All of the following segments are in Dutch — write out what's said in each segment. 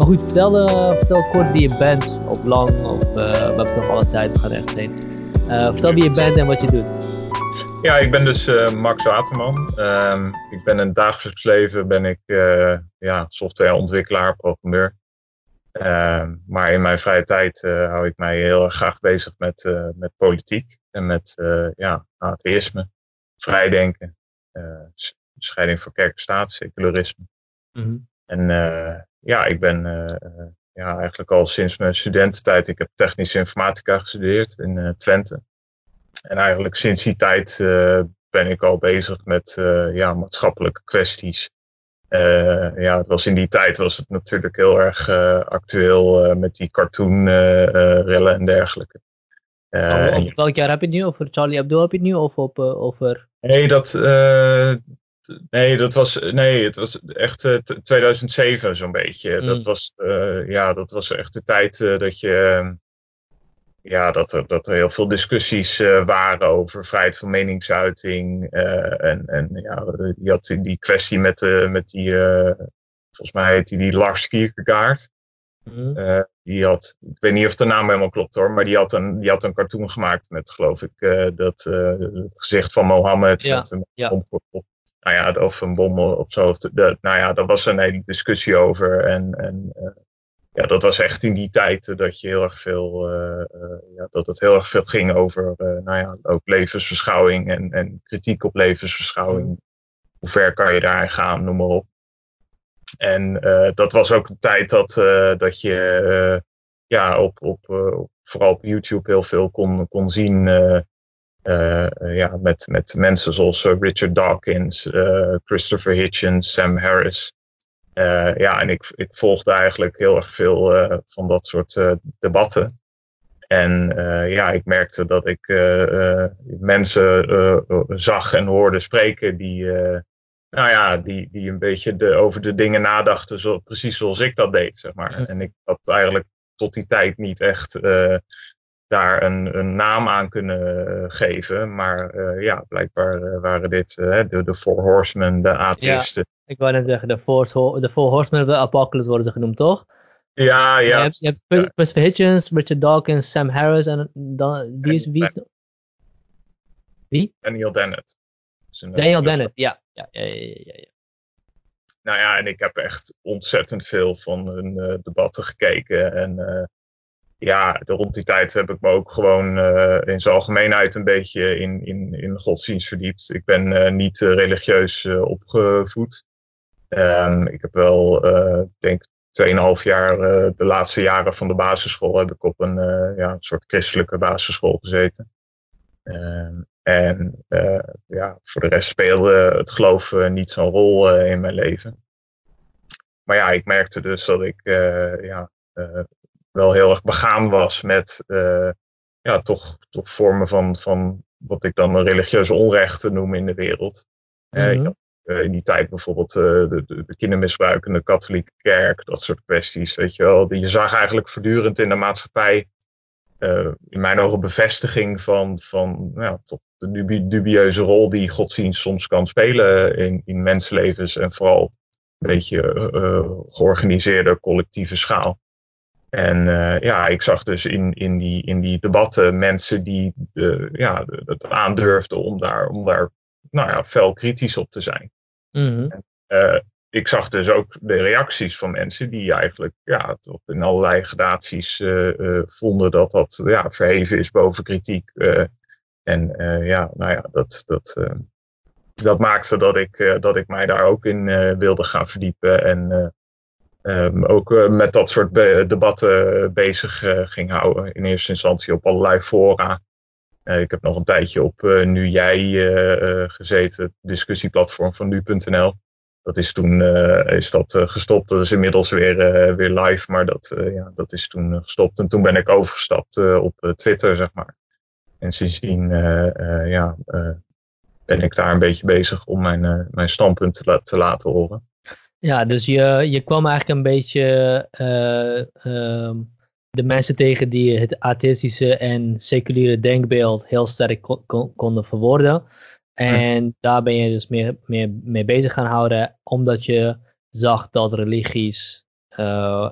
Maar goed, vertel, uh, vertel kort wie je bent, of lang, of uh, we hebben toch alle tijd, we gaan echt heen. Uh, vertel wie je bent en wat je doet. Ja, ik ben dus Max Waterman. Um, ik ben in het dagelijks leven ben ik ja, softwareontwikkelaar, programmeur. Ehm, maar in mijn vrije tijd hou ik mij heel erg graag bezig met, met politiek en met ja, atheïsme, vrijdenken, scheiding van kerk en staat, secularisme. Mm -hmm. En ja, ik ben uh, ja, eigenlijk al sinds mijn studententijd. Ik heb technische informatica gestudeerd in uh, Twente. En eigenlijk sinds die tijd ben ik al bezig met ja, maatschappelijke kwesties. ja, het was in die tijd was het natuurlijk heel erg actueel met die cartoonrellen en dergelijke. Oh, welk jaar heb je het nu? Over Charlie Hebdo heb je het nu? Of op, over... Nee, dat, Nee, dat was, nee, het was echt uh, 2007 zo'n beetje. Dat, was, uh, ja, dat was echt de tijd uh, dat je. Ehm, ja, dat er, dat er heel veel discussies waren over vrijheid van meningsuiting. en, en ja, je had die kwestie met, met die. volgens mij heet die, die Lars Kierkegaard. Mm. die had, ik weet niet of de naam helemaal klopt hoor, maar die had een, die had een cartoon gemaakt met, geloof ik, dat gezicht van Mohammed. Ja, met een ja. op nou ja, of een bom op zo. De, nou ja, daar was een hele discussie over. En, en uh, ja, dat was echt in die tijd dat je heel erg veel, uh, uh, ja, dat het heel erg veel ging over, nou ja, ook levensverschouwing en, en kritiek op levensverschouwing. Hoe ver kan je daarin gaan, noem maar op. En dat was ook een tijd dat, dat je ja, op, op, vooral op YouTube heel veel kon, kon zien ja, met, met mensen zoals eh, Richard Dawkins, Christopher Hitchens, Sam Harris. ja, en ik, ik volgde eigenlijk heel erg veel van dat soort debatten. En ja, ik merkte dat ik mensen zag en hoorde spreken die, nou ja, die, die een beetje de, over de dingen nadachten, zo, precies zoals ik dat deed, zeg maar. En ik had eigenlijk tot die tijd niet echt daar een, een, naam aan kunnen eh, geven. Maar uh, ja, blijkbaar uh, waren dit uh, de, de Four Horsemen, de atheïsten. Ja, ik wou net zeggen, de Four, de four Horsemen of the Apocalypse worden ze genoemd, toch? Ja, ja. Je hebt, je hebt Christopher Hitchens, Richard Dawkins, Sam Harris en dan, wie is, wie is Wie? Daniel Dennett. Daniel Dennett, ja. Ja, ja, ja, ja, ja. Nou ja, en ik heb echt ontzettend veel van hun debatten gekeken en ja, rond die tijd heb ik me ook gewoon uh, in zijn algemeenheid een beetje in, in, in godsdienst verdiept. Ik ben uh, niet uh, religieus opgevoed. Um, ik heb wel, denk 2,5 jaar, de laatste jaren van de basisschool, heb ik op een, ja, soort christelijke basisschool gezeten. Um, en ja, voor de rest speelde het geloof niet zo'n rol in mijn leven. Maar ja, ik merkte dus dat ik ja, wel heel erg begaan was met uh, ja, toch, toch vormen van, van wat ik dan religieuze onrechten noem in de wereld. Mm -hmm. uh, in die tijd bijvoorbeeld de, de, de kindermisbruikende katholieke kerk, dat soort kwesties, weet je wel. Je zag eigenlijk voortdurend in de maatschappij in mijn ogen bevestiging van, van nou, tot de dubieuze rol die godsdienst soms kan spelen in, in mensenlevens en vooral een beetje georganiseerde collectieve schaal. En uh, ja, ik zag dus in, in, die, in die debatten mensen die uh, ja, het aandurfden om daar, om daar nou ja, fel kritisch op te zijn. Mm -hmm. en, uh, ik zag dus ook de reacties van mensen die eigenlijk ja, in allerlei gradaties vonden dat dat ja, verheven is boven kritiek. en ja, nou ja, dat, dat, dat maakte dat ik, dat ik mij daar ook in wilde gaan verdiepen. En Um, ook uh, met dat soort debatten bezig uh, ging houden. In eerste instantie op allerlei fora. Ik heb nog een tijdje op Nu Jij gezeten, discussieplatform van nu.nl. Dat is toen is dat, gestopt. Dat is inmiddels weer, weer live, maar dat, ja, dat is toen gestopt. En toen ben ik overgestapt op Twitter, zeg maar. En sindsdien ja, ben ik daar een beetje bezig om mijn, mijn standpunt te laten horen. Ja, dus je, je kwam eigenlijk een beetje uh, de mensen tegen die het atheïstische en seculiere denkbeeld heel sterk kon, kon, konden verwoorden. En hm. daar ben je dus meer, meer mee bezig gaan houden, omdat je zag dat religies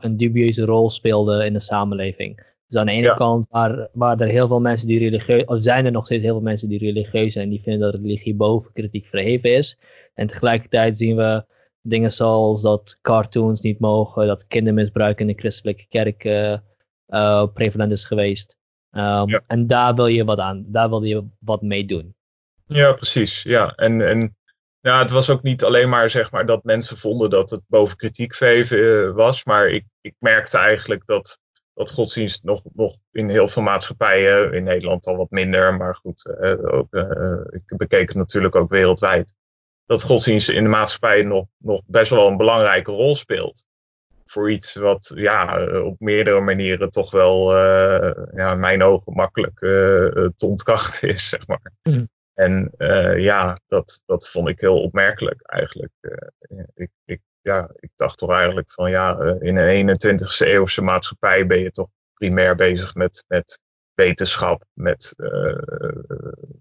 een dubieuze rol speelde in de samenleving. Dus aan de ene kant waar, waar er heel veel mensen die religieus, of zijn er nog steeds heel veel mensen die religieus zijn, die vinden dat religie boven kritiek verheven is. En tegelijkertijd zien we dingen zoals dat cartoons niet mogen, dat kindermisbruik in de christelijke kerk uh, prevalent is geweest. Um, En daar wil je wat aan, daar wil je wat mee doen. Ja, precies. Ja, en, en ja, het was ook niet alleen maar, zeg maar dat mensen vonden dat het boven kritiek verheven uh, was, maar ik, ik merkte eigenlijk dat dat godsdienst nog, nog in heel veel maatschappijen, in Nederland al wat minder, maar goed, uh, ook, ik bekeek het natuurlijk ook wereldwijd, dat godsdienst in de maatschappij nog, nog best wel een belangrijke rol speelt. Voor iets wat ja, op meerdere manieren toch wel, uh, ja, in mijn ogen, makkelijk te ontkrachten is, zeg maar. Mm. En ja, dat, dat vond ik heel opmerkelijk eigenlijk. ik, ik ja, ik dacht toch eigenlijk van ja, eh, in een 21ste eeuwse maatschappij ben je toch primair bezig met, met wetenschap, met uh,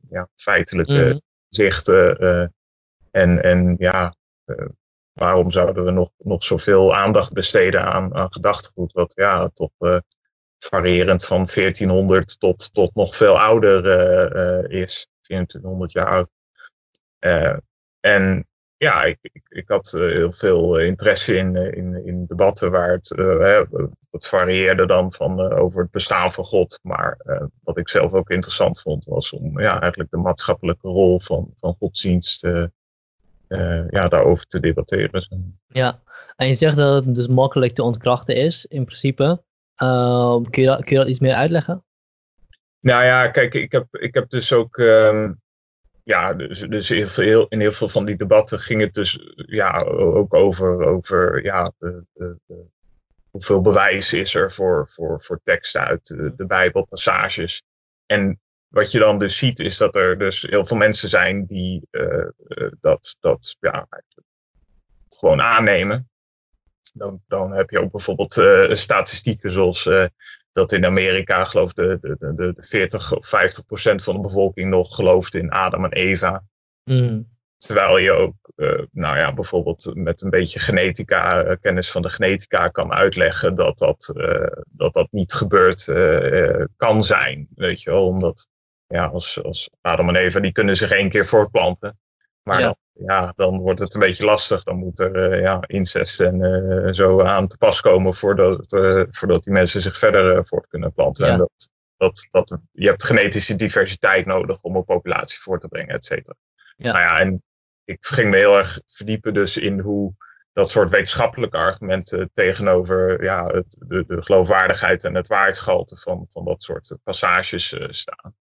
ja, feitelijke mm. zichten. En, en ja, waarom zouden we nog, nog zoveel aandacht besteden aan, aan gedachtegoed, wat ja, toch variërend van 1400 tot, tot nog veel ouder is, 2400 jaar oud. en ja, ik, ik, ik had eh, heel veel eh, interesse in, eh, in, in debatten waar het, uh, het varieerde dan van, over het bestaan van God. Maar wat ik zelf ook interessant vond, was om ja, eigenlijk de maatschappelijke rol van, van godsdienst ja, daarover te debatteren. Ja, en je zegt dat het dus makkelijk te ontkrachten is, in principe. Ehm, kun, je dat, kun je dat iets meer uitleggen? Nou ja, kijk, ik heb, ik heb dus ook ehm, ja, dus, dus heel veel, in heel veel van die debatten ging het dus ja, ook over, over ja, de, de, hoeveel bewijs is er voor, voor, voor teksten uit de, de Bijbelpassages. En wat je dan dus ziet is dat er dus heel veel mensen zijn die uh, dat, dat ja, gewoon aannemen. Dan, dan heb je ook bijvoorbeeld uh, statistieken zoals dat in Amerika, geloof de, de, de, de 40 of 50 procent van de bevolking nog gelooft in Adam en Eva. Mm. Terwijl je ook, uh, nou ja, bijvoorbeeld met een beetje genetica, uh, kennis van de genetica kan uitleggen dat dat, uh, dat, dat niet gebeurd kan zijn. Weet je wel, omdat ja, als, als Adam en Eva, die kunnen zich één keer voortplanten. Maar Dan, ja, dan wordt het een beetje lastig. Dan moet er uh, ja, incest en uh, zo aan te pas komen voordat, uh, voordat die mensen zich verder voort kunnen planten. En dat, dat, dat, je hebt genetische diversiteit nodig om een populatie voor te brengen, et cetera. Ja. Nou ja, en ik ging me heel erg verdiepen dus in hoe dat soort wetenschappelijke argumenten tegenover ja, het, de, de geloofwaardigheid en het waarheidsgehalte van, van dat soort passages staan.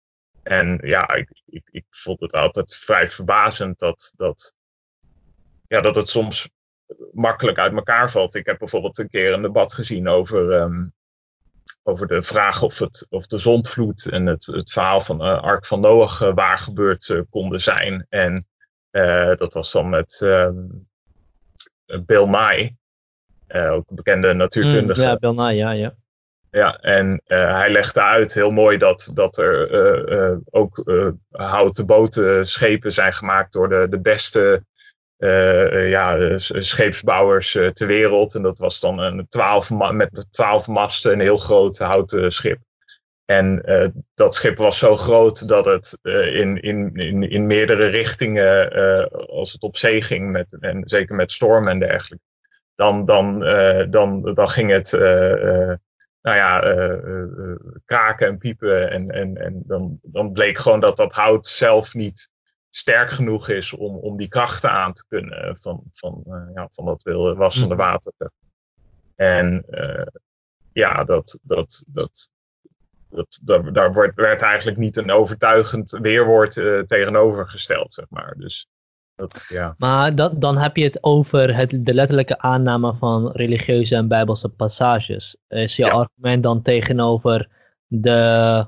En ja, ik, ik, ik vond het altijd vrij verbazend dat, dat, ja, dat het soms makkelijk uit elkaar valt. Ik heb bijvoorbeeld een keer een debat gezien over, um, over de vraag of, het, of de zondvloed en het, het verhaal van uh, Ark van Noach uh, waar gebeurd uh, konden zijn. En dat was dan met um, Bill Nye, ook een bekende natuurkundige. Mm, ja, Bill Nye, ja, ja. Ja, en uh, hij legde uit heel mooi dat, dat er uh, uh, ook houten boten, schepen zijn gemaakt door de, de beste ja, scheepsbouwers ter wereld. En dat was dan een 12 met twaalf masten, een heel groot houten schip. En dat schip was zo groot dat het in, in, in, in meerdere richtingen, als het op zee ging, met, en zeker met stormen en dergelijke, dan, dan, dan, dan ging het nou ja, uh, kraken en piepen. En, en, en dan, dan bleek gewoon dat dat hout zelf niet sterk genoeg is om, om die krachten aan te kunnen van, van, ja, van dat wassende mhm. water. En ja, dat, dat, dat, dat, dat, daar wordt, werd eigenlijk niet een overtuigend weerwoord tegenover gesteld, zeg maar. Dus ja. Maar dat, dan heb je het over het, de letterlijke aanname van religieuze en bijbelse passages. Is je argument dan tegenover de,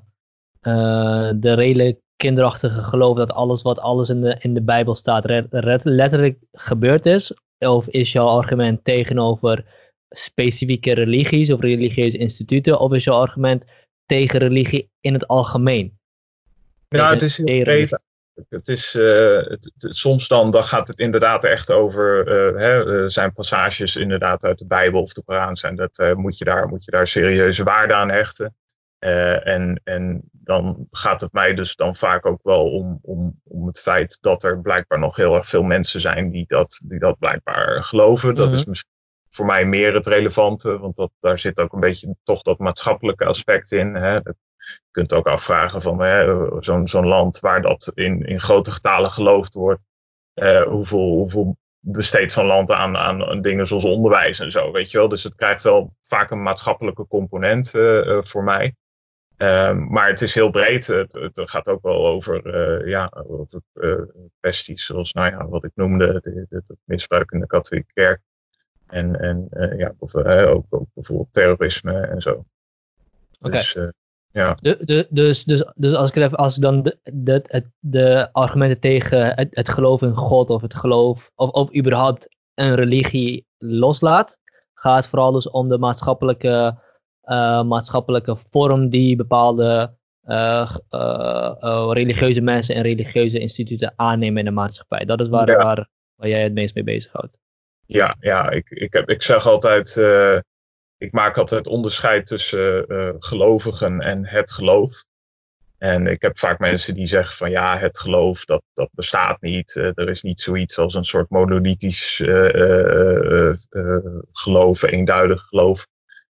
uh, de redelijk kinderachtige geloof dat alles wat alles in de, in de Bijbel staat letterlijk gebeurd is? Of is jouw argument tegenover specifieke religies of religieuze instituten? Of is jouw argument tegen religie in het algemeen? Ja, het is heel breed, het is, het, soms dan, dan gaat het inderdaad echt over, hè, zijn passages inderdaad uit de Bijbel of de Koran zijn, dat moet, je daar, moet je daar serieuze waarde aan hechten. en, en dan gaat het mij dus dan vaak ook wel om, om, om het feit dat er blijkbaar nog heel erg veel mensen zijn die dat, die dat blijkbaar geloven. Dat is mhm. misschien voor mij meer het relevante, want dat, daar zit ook een beetje toch dat maatschappelijke aspect in. Hè. Je kunt ook afvragen van zo'n zo'n land waar dat in, in grote getalen geloofd wordt, eh, hoeveel, hoeveel besteedt zo'n land aan, aan dingen zoals onderwijs en zo, weet je wel. Dus het krijgt wel vaak een maatschappelijke component uh, uh, voor mij. Um, maar het is heel breed. Het, het gaat ook wel over, uh, ja, over kwesties zoals, nou ja, wat ik noemde, het misbruik in de katholieke kerk. En, en uh, ja, ook, ook, bijvoorbeeld terrorisme en zo. Dus, ja. De, de, dus, dus, dus als ik, even, als ik dan de, de, de argumenten tegen het, het geloof in God of het geloof, of, of überhaupt een religie loslaat, gaat het vooral dus om de maatschappelijke, uh, maatschappelijke vorm die bepaalde uh, uh, religieuze mensen en religieuze instituten aannemen in de maatschappij. Dat is waar, ja. waar, waar jij het meest mee bezighoudt. Ja, ja ik, ik, heb, ik zeg altijd, ik maak altijd onderscheid tussen uh, gelovigen en het geloof. En ik heb vaak mensen die zeggen van ja, het geloof, dat, dat bestaat niet. Uh, er is niet zoiets als een soort monolithisch geloof, eenduidig geloof.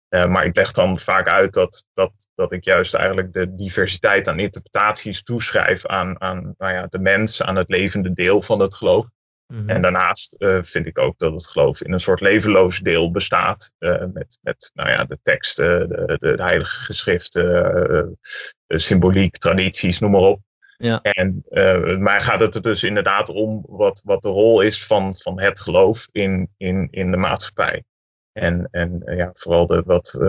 maar ik leg dan vaak uit dat, dat, dat ik juist eigenlijk de diversiteit aan interpretaties toeschrijf aan, aan nou ja, de mens, aan het levende deel van het geloof. Mhm. En daarnaast uh, vind ik ook dat het geloof in een soort levenloos deel bestaat. Uh, met, met nou ja, de teksten, de, de, de heilige geschriften, uh, symboliek, tradities, noem maar op. Ja. En mij gaat het er dus inderdaad om wat, wat de rol is van, van het geloof in, in, in de maatschappij. En, en ja, vooral de wat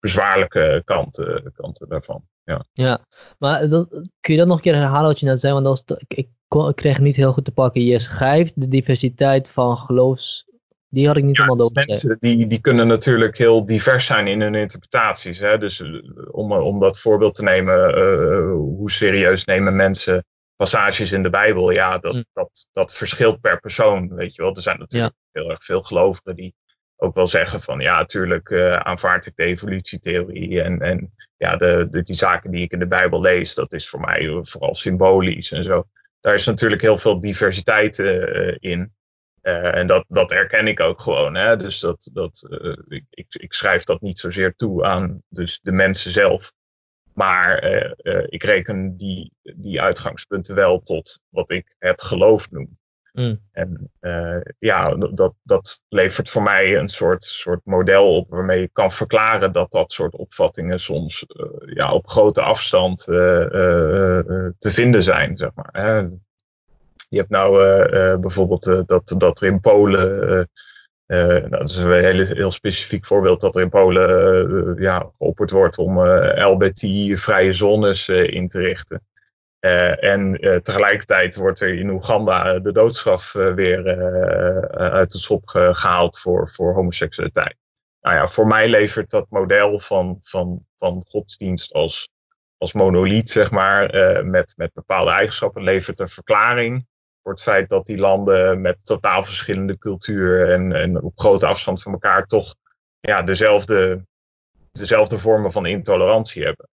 bezwaarlijke kanten, kanten daarvan. Ja, ja maar dat, kun je dat nog een keer herhalen wat je net zei? Want dat was, ik, ik kreeg niet heel goed te pakken. Je schrijft de diversiteit van geloofs. Die had ik niet helemaal door. Mensen die, die kunnen natuurlijk heel divers zijn in hun interpretaties. Hè? Dus eh, om, om dat voorbeeld te nemen, uh, hoe serieus nemen mensen passages in de Bijbel? Ja, dat, hm. dat, dat verschilt per persoon. Weet je wel, er zijn natuurlijk heel erg veel gelovigen die ook wel zeggen van ja, natuurlijk uh, aanvaard ik de evolutietheorie. En, en ja, de, die zaken die ik in de Bijbel lees, dat is voor mij vooral symbolisch en zo daar is natuurlijk heel veel diversiteit uh, in. Uh, en dat, dat erken ik ook gewoon. Hè? Dus dat, dat, ik, ik, ik, schrijf dat niet zozeer toe aan dus de mensen zelf. Maar ik reken die, die uitgangspunten wel tot wat ik het geloof noem. Mm. En uh, ja, dat, dat levert voor mij een soort, soort model op waarmee je kan verklaren dat dat soort opvattingen soms uh, ja, op grote afstand uh, te vinden zijn. Zeg maar. Je hebt nou bijvoorbeeld dat, dat er in Polen. nou, dat is een heel, heel specifiek voorbeeld dat er in Polen ja, geopperd wordt om LBT-vrije zones in te richten. Uh, en uh, tegelijkertijd wordt er in Oeganda de doodstraf weer uit de schop gehaald voor, voor homoseksualiteit. Nou ja, voor mij levert dat model van, van, van godsdienst als, als monoliet, zeg maar, met, met bepaalde eigenschappen, levert een verklaring voor het feit dat die landen met totaal verschillende cultuur en, en op grote afstand van elkaar toch ja, dezelfde, dezelfde vormen van intolerantie hebben.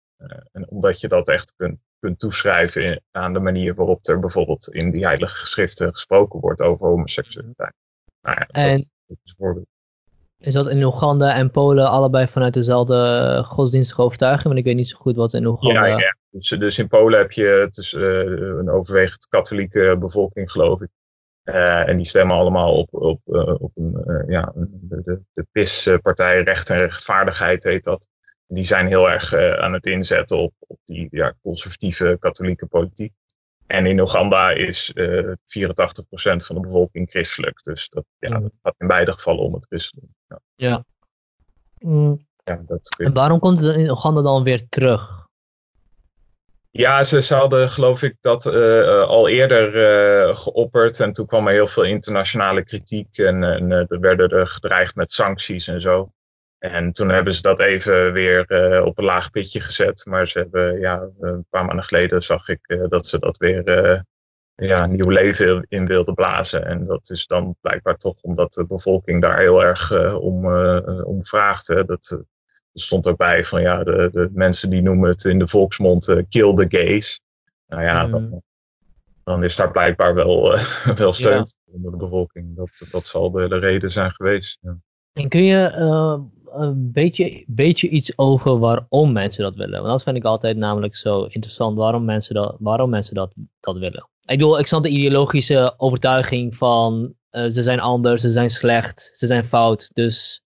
En omdat je dat echt kunt kunt toeschrijven aan de manier waarop er bijvoorbeeld in die heilige geschriften gesproken wordt over homoseksualiteit. Nou ja, en dat is, dat in Oeganda en Polen allebei vanuit dezelfde godsdienstige overtuiging? Want ik weet niet zo goed wat in Oeganda... Ja, ja. Dus, dus in Polen heb je dus, uh, een overwegend katholieke bevolking, geloof ik. Uh, en die stemmen allemaal op, op, uh, op een, ja, de, de, de PIS-partij Recht en Rechtvaardigheid heet dat die zijn heel erg uh, aan het inzetten op, op die ja, conservatieve katholieke politiek. En in Oeganda is uh, 84% van de bevolking christelijk. Dus dat, ja, mm. dat gaat in beide gevallen om het christendom. Ja. ja. Mm. ja dat en waarom komt het in Oeganda dan weer terug? Ja, ze, ze hadden geloof ik dat uh, al eerder uh, geopperd. En toen kwam er heel veel internationale kritiek. En, en er werden er gedreigd met sancties en zo. En toen hebben ze dat even weer uh, op een laag pitje gezet. Maar ze hebben, ja, een paar maanden geleden zag ik uh, dat ze dat weer uh, ja, nieuw leven in wilde blazen. En dat is dan blijkbaar toch omdat de bevolking daar heel erg om, om vraagt. Hè. Dat, er stond ook bij van ja, de, de mensen die noemen het in de volksmond kill the gays. Nou ja, mm. dan, dan, is daar blijkbaar wel, wel steun onder de bevolking. Dat, dat zal de, de reden zijn geweest. Ja. En kun je een beetje, beetje iets over waarom mensen dat willen. Want dat vind ik altijd namelijk zo interessant. Waarom mensen dat, waarom mensen dat, dat willen. Ik bedoel, ik snap de ideologische overtuiging van uh, ze zijn anders, ze zijn slecht, ze zijn fout. Dus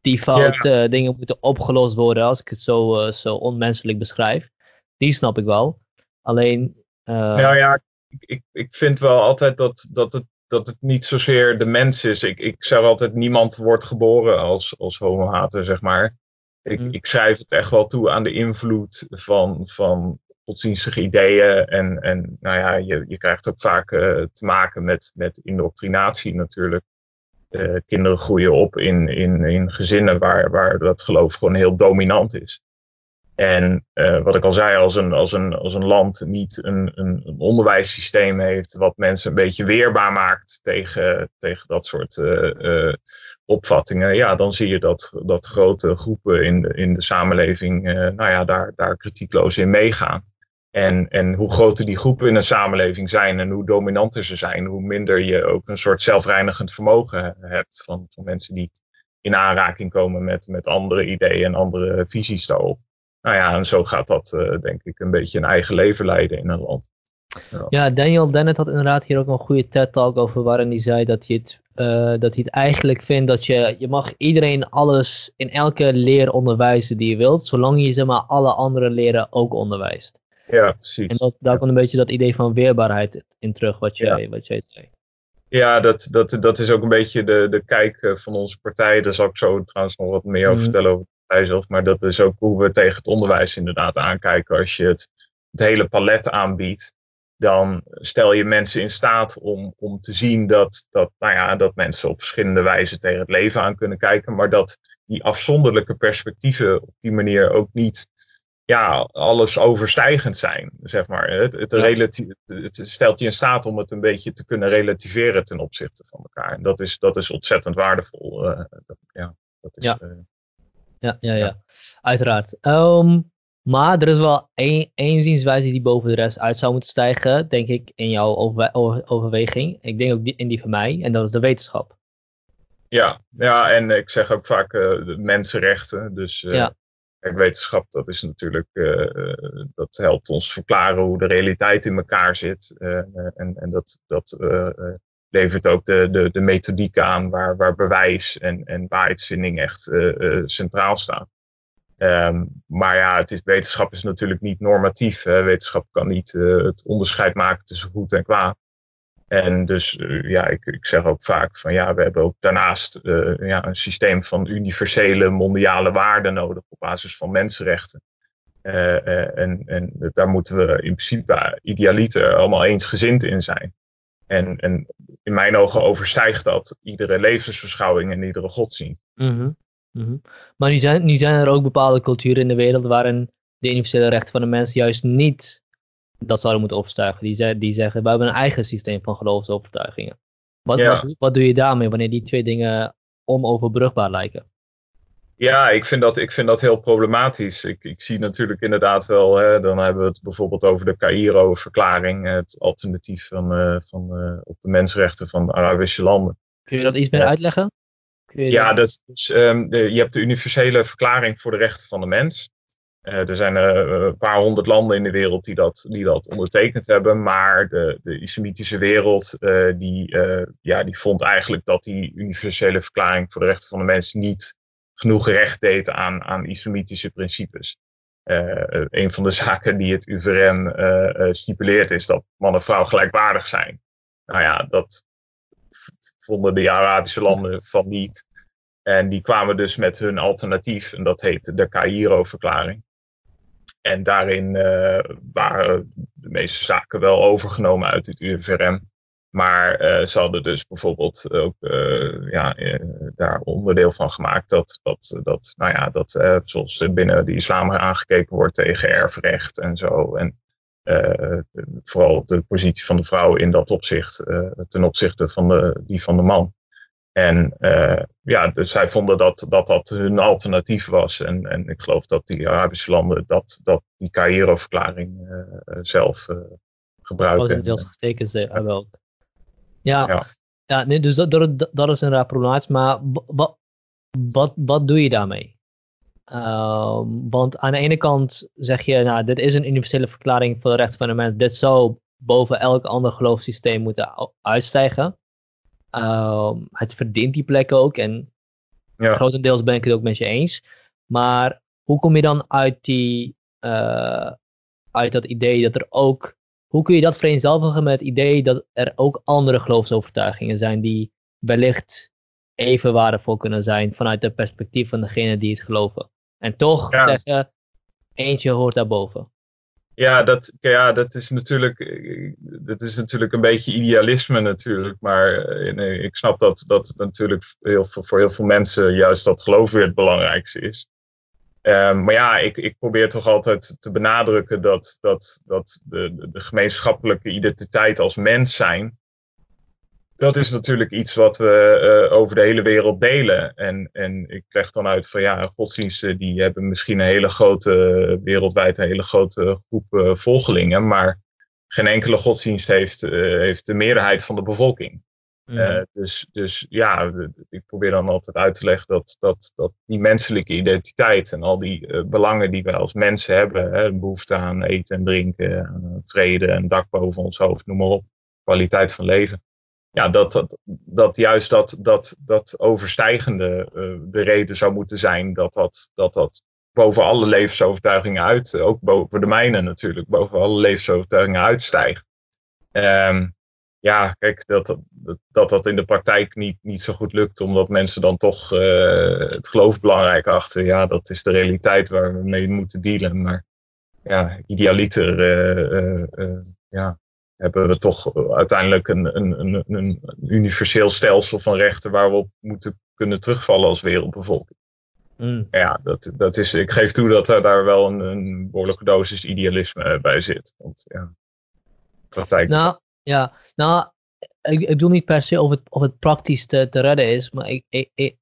die foute dingen moeten opgelost worden, als ik het zo, uh, zo onmenselijk beschrijf. Die snap ik wel. Alleen. Uh... Nou ja, ik, ik, ik vind wel altijd dat, dat het dat het niet zozeer de mens is. Ik, ik zeg altijd, niemand wordt geboren als, als homohater, zeg maar. Ik, mm. ik schrijf het echt wel toe aan de invloed van, van godsdienstige ideeën. En, en nou ja, je, je krijgt ook vaak uh, te maken met, met indoctrinatie natuurlijk. Uh, kinderen groeien op in, in, in gezinnen waar, waar dat geloof gewoon heel dominant is. En uh, wat ik al zei, als een, als een, als een land niet een, een, onderwijssysteem heeft wat mensen een beetje weerbaar maakt tegen, tegen dat soort uh, uh, opvattingen, ja, dan zie je dat, dat grote groepen in de, in de samenleving nou ja, daar, daar kritiekloos in meegaan. En, en hoe groter die groepen in een samenleving zijn en hoe dominanter ze zijn, hoe minder je ook een soort zelfreinigend vermogen hebt van, van mensen die in aanraking komen met, met andere ideeën en andere visies daarop. Nou ja, en zo gaat dat uh, denk ik een beetje een eigen leven leiden in een land. Ja, ja Daniel Dennett had inderdaad hier ook een goede TED-talk over waarin hij zei dat hij het, uh, dat hij het eigenlijk vindt dat je, je mag iedereen alles in elke leer onderwijzen die je wilt, zolang je zeg maar alle andere leren ook onderwijst. Ja, precies. En dat, daar komt een beetje dat idee van weerbaarheid in terug, wat jij, ja. wat jij zei. Ja, dat, dat, dat is ook een beetje de, de kijk eh, van onze partij. Daar zal ik zo trouwens nog wat meer over mm. vertellen over zelf, maar dat is ook hoe we tegen het onderwijs inderdaad aankijken. Als je het, het hele palet aanbiedt, dan stel je mensen in staat om, om te zien dat, dat, nou ja, dat mensen op verschillende wijzen tegen het leven aan kunnen kijken, maar dat die afzonderlijke perspectieven op die manier ook niet ja, alles overstijgend zijn, zeg maar. Het, het, het, stelt je in staat om het een beetje te kunnen relativeren ten opzichte van elkaar. En dat is, dat is ontzettend waardevol. Uh, dat, ja, dat is, ja. Uh, ja, ja, ja. Uiteraard. Ehm, maar er is wel één, één zienswijze die boven de rest uit zou moeten stijgen, denk ik, in jouw overweging. Ik denk ook die, in die van mij, en dat is de wetenschap. Ja, ja en ik zeg ook vaak uh, mensenrechten. Dus uh, ja. wetenschap, dat is natuurlijk, uh, dat helpt ons verklaren hoe de realiteit in elkaar zit. en, en dat, dat levert ook de, de, de methodiek aan waar, waar bewijs en, en waarheidsvinding echt uh, centraal staan. Um, maar ja, het is, wetenschap is natuurlijk niet normatief. Hè. Wetenschap kan niet uh, het onderscheid maken tussen goed en kwaad. En dus ja, ik, ik zeg ook vaak van ja, we hebben ook daarnaast ja, een systeem van universele mondiale waarden nodig op basis van mensenrechten. en, en daar moeten we in principe idealiter allemaal eensgezind in zijn. En, en in mijn ogen overstijgt dat iedere levensverschouwing en iedere godsdienst. Mm -hmm. Maar nu zijn, nu zijn er ook bepaalde culturen in de wereld waarin de universele rechten van de mens juist niet dat zouden moeten opstijgen. Die, die zeggen, we hebben een eigen systeem van geloofsovertuigingen. Wat, wat, wat doe je daarmee wanneer die twee dingen onoverbrugbaar lijken? Ja, ik vind dat, ik vind dat heel problematisch. Ik, ik zie natuurlijk inderdaad wel, hè, dan hebben we het bijvoorbeeld over de Cairo-verklaring, het alternatief van, uh, van, uh, op de mensenrechten van Arabische landen. Kun je dat iets meer uitleggen? ja, dat is, um, de, je hebt de universele verklaring voor de rechten van de mens. Uh, er zijn een paar honderd landen in de wereld die dat, die dat ondertekend hebben, maar de, de islamitische wereld die, ja, die vond eigenlijk dat die universele verklaring voor de rechten van de mens niet genoeg recht deed aan, aan islamitische principes. Uh, een van de zaken die het UVRM uh, stipuleert is dat man en vrouw gelijkwaardig zijn. Nou ja, dat vonden de Arabische landen van niet. En die kwamen dus met hun alternatief, en dat heette de Cairo-verklaring. En daarin waren de meeste zaken wel overgenomen uit het UVRM. Maar uh, ze hadden dus bijvoorbeeld ook uh, ja, uh, daar onderdeel van gemaakt dat, dat, dat, nou ja, dat zoals binnen de islam aangekeken wordt tegen erfrecht en zo. En vooral de positie van de vrouw in dat opzicht ten opzichte van de, die van de man. En ja, dus zij vonden dat, dat dat hun alternatief was. En, en ik geloof dat die Arabische landen dat, dat die Cairo-verklaring zelf gebruiken. Deels getekend ook. Ja, ja. ja nee, dus dat, dat, dat is inderdaad problematisch. Maar wat, wat, wat doe je daarmee? Uh, want aan de ene kant zeg je, nou, dit is een universele verklaring voor de rechten van de mens. Dit zou boven elk ander geloofssysteem moeten uitstijgen. Uh, het verdient die plek ook. En ja. grotendeels ben ik het ook met je eens. Maar hoe kom je dan uit, die, uh, uit dat idee dat er ook hoe kun je dat vereenzelvigen met het idee dat er ook andere geloofsovertuigingen zijn die wellicht even waardevol kunnen zijn vanuit het perspectief van degene die het geloven? En toch zeggen, eentje hoort daarboven. Ja, dat, ja, dat is natuurlijk, dat is natuurlijk een beetje idealisme natuurlijk. Maar eh, ik snap dat, dat natuurlijk heel veel, voor heel veel mensen juist dat geloof weer het belangrijkste is. Ehm, maar ja, ik, ik probeer toch altijd te benadrukken dat, dat, dat de, de gemeenschappelijke identiteit als mens zijn, dat is natuurlijk iets wat we uh, over de hele wereld delen. En, en ik leg dan uit van ja, godsdiensten die hebben misschien een hele grote, wereldwijd een hele grote groep uh, volgelingen, maar geen enkele godsdienst heeft, uh, heeft de meerderheid van de bevolking. Mm. dus, dus ja, ik probeer dan altijd uit te leggen dat, dat, dat die menselijke identiteit en al die uh, belangen die wij als mensen hebben, hè, behoefte aan eten en drinken, vrede en dak boven ons hoofd, noem maar op, kwaliteit van leven. Ja, dat, dat, dat juist dat, dat, dat overstijgende uh, de reden zou moeten zijn dat dat, dat, dat boven alle levensovertuigingen uit, ook boven de mijne natuurlijk, boven alle levensovertuigingen uitstijgt. Um, ja, kijk, dat, dat, dat dat in de praktijk niet, niet zo goed lukt, omdat mensen dan toch uh, het geloof belangrijk achter. Ja, dat is de realiteit waar we mee moeten dealen. Maar ja, idealiter uh, uh, ja, hebben we toch uiteindelijk een, een, een, een universeel stelsel van rechten waar we op moeten kunnen terugvallen als wereldbevolking. Mm. Ja, dat, dat is, ik geef toe dat er daar wel een, een behoorlijke dosis idealisme bij zit. Want ja, praktijk. Nou, ja, nou, ik, ik bedoel niet per se of het, of het praktisch te, te redden is, maar ik, ik, ik,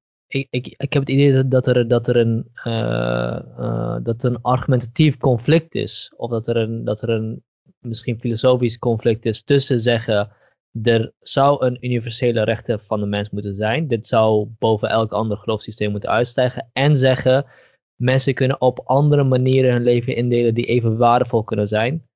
ik, ik, heb het idee dat, er, dat, er een, uh, uh, dat een argumentatief conflict is. Of dat er een, dat er een misschien filosofisch conflict is tussen zeggen. Er zou een universele rechten van de mens moeten zijn. Dit zou boven elk ander geloofssysteem moeten uitstijgen. En zeggen mensen kunnen op andere manieren hun leven indelen die even waardevol kunnen zijn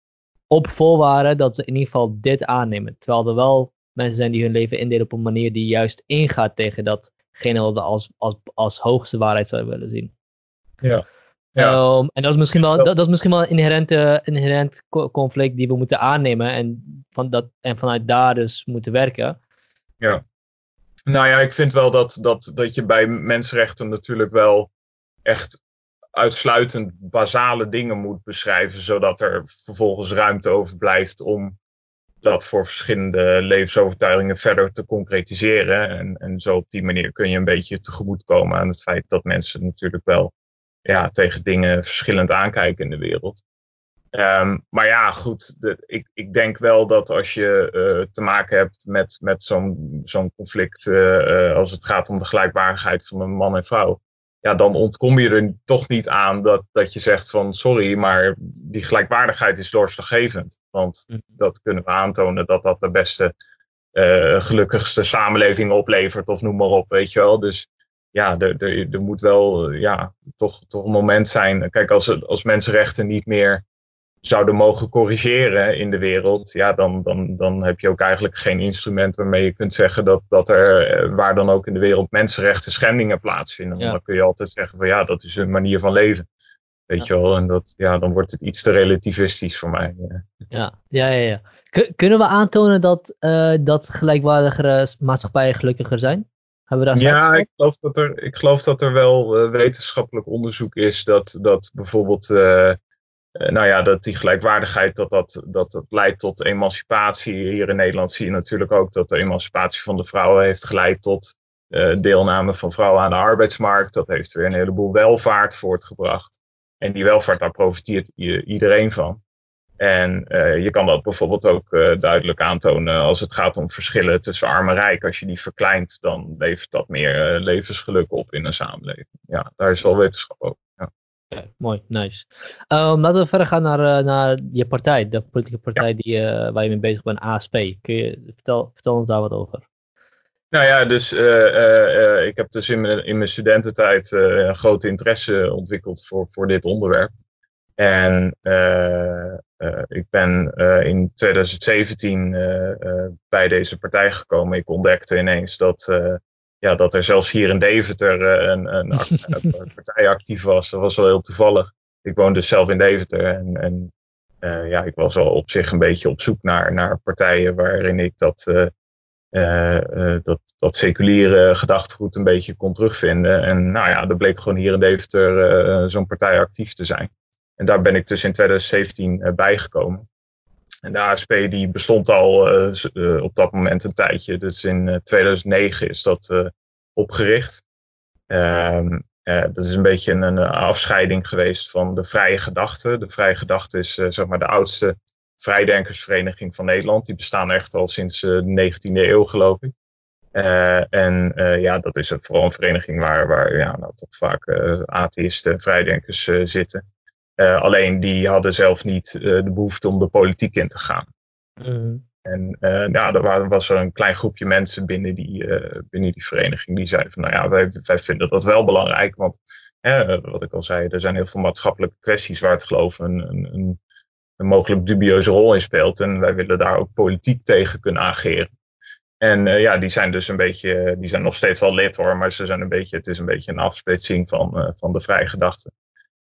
op voorwaarde dat ze in ieder geval dit aannemen. Terwijl er wel mensen zijn die hun leven indelen op een manier die juist ingaat tegen datgene wat we als, als, als hoogste waarheid zouden willen zien. Ja. ja. Um, en dat is misschien wel, dat, dat is misschien wel een inherente, inherent conflict die we moeten aannemen en, van dat, en vanuit daar dus moeten werken. Ja. Nou ja, ik vind wel dat, dat, dat je bij mensenrechten natuurlijk wel echt uitsluitend basale dingen moet beschrijven, zodat er vervolgens ruimte overblijft om dat voor verschillende levensovertuigingen verder te concretiseren. En, en zo op die manier kun je een beetje tegemoetkomen aan het feit dat mensen natuurlijk wel ja, tegen dingen verschillend aankijken in de wereld. Um, maar ja, goed, ik, ik denk wel dat als je uh, te maken hebt met, met zo'n zo'n conflict, uh, als het gaat om de gelijkwaardigheid van een man en vrouw, ja, dan ontkom je er toch niet aan dat, dat je zegt van sorry, maar die gelijkwaardigheid is doorslaggevend. Want mhm. dat kunnen we aantonen dat dat de beste, uh, gelukkigste samenleving oplevert of noem maar op, weet je wel. Dus ja, er, er, er moet wel ja, toch, toch een moment zijn. Kijk, als, als mensenrechten niet meer zouden mogen corrigeren in de wereld, ja, dan, dan, dan heb je ook eigenlijk geen instrument waarmee je kunt zeggen dat, dat er, eh, waar dan ook in de wereld mensenrechten schendingen plaatsvinden. Dan kun je altijd zeggen van ja, dat is een manier van leven. Weet je wel, en dat, ja, dan wordt het iets te relativistisch voor mij. Ja, ja, ja. ja, kunnen we aantonen dat, uh, dat gelijkwaardigere maatschappijen gelukkiger zijn? Hebben we daar ja, ik geloof, dat er, ik geloof dat er wel uh, wetenschappelijk onderzoek is dat, dat bijvoorbeeld eh, nou ja, dat die gelijkwaardigheid, dat dat, dat dat leidt tot emancipatie. Hier in Nederland zie je natuurlijk ook dat de emancipatie van de vrouwen heeft geleid tot uh, deelname van vrouwen aan de arbeidsmarkt. Dat heeft weer een heleboel welvaart voortgebracht. En die welvaart, daar profiteert iedereen van. En je kan dat bijvoorbeeld ook duidelijk aantonen als het gaat om verschillen tussen arm en rijk. Als je die verkleint, dan levert dat meer levensgeluk op in een samenleving. Ja, daar is wel wetenschap over. Mooi, nice. Um, laten we verder gaan naar, uh, naar je partij, de politieke partij die, uh, waar je mee bezig bent, ASP. Kun je, vertel, vertel ons daar wat over. Nou ja, dus uh, ik heb dus in mijn, in mijn studententijd een grote interesse ontwikkeld voor, voor dit onderwerp. En ik ben in 2017 bij deze partij gekomen. Ik ontdekte ineens dat ja, dat er zelfs hier in Deventer eh, een, een, een partij actief was. Dat was wel heel toevallig. Ik woon dus zelf in Deventer en, en uh, ja, ik was al op zich een beetje op zoek naar, naar partijen waarin ik dat, uh, dat, dat seculiere gedachtegoed een beetje kon terugvinden. En nou ja, er bleek gewoon hier in Deventer zo'n partij actief te zijn. En daar ben ik dus in 2017 bijgekomen. En de ASP die bestond al uh, op dat moment een tijdje. Dus in 2009 is dat opgericht. Um, dat is een beetje een, een, afscheiding geweest van de Vrije Gedachte. De Vrije Gedachte is zeg maar de oudste vrijdenkersvereniging van Nederland. Die bestaan echt al sinds de 19e eeuw, geloof ik. en ja, dat is vooral een vereniging waar, waar ja, nou, toch vaak atheïsten, vrijdenkers zitten. Uh, alleen die hadden zelf niet uh, de behoefte om de politiek in te gaan. Mm. En uh, ja, er was er een klein groepje mensen binnen die, binnen die vereniging die zeiden van nou ja, wij, wij vinden dat wel belangrijk. Want wat ik al zei, er zijn heel veel maatschappelijke kwesties waar het geloof een, een, een, een mogelijk dubieuze rol in speelt. En wij willen daar ook politiek tegen kunnen ageren. En ja, die zijn dus een beetje, die zijn nog steeds wel lid hoor, maar ze zijn een beetje, het is een beetje een afsplitsing van, van de vrije gedachten.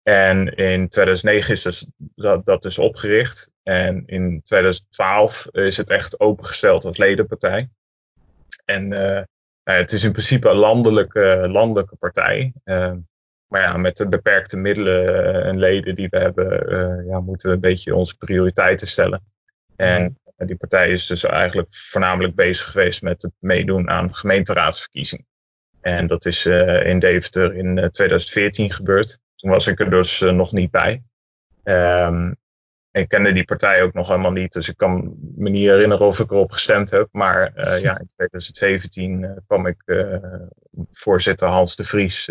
En in 2009 is dus dat, dat dus opgericht. En in 2012 is het echt opengesteld als ledenpartij. En uh, nou, het is in principe een landelijke, landelijke partij. Uh, maar ja, met de beperkte middelen eh, en leden die we hebben, ja, moeten we een beetje onze prioriteiten stellen. En die partij is dus eigenlijk voornamelijk bezig geweest met het meedoen aan gemeenteraadsverkiezingen. En dat is in Deventer in 2014 gebeurd. Toen was ik er dus eh, nog niet bij. Um, ik kende die partij ook nog helemaal niet, dus ik kan me niet herinneren of ik erop gestemd heb. Maar uh, ja, in 2017 uh, kwam ik voorzitter Hans de Vries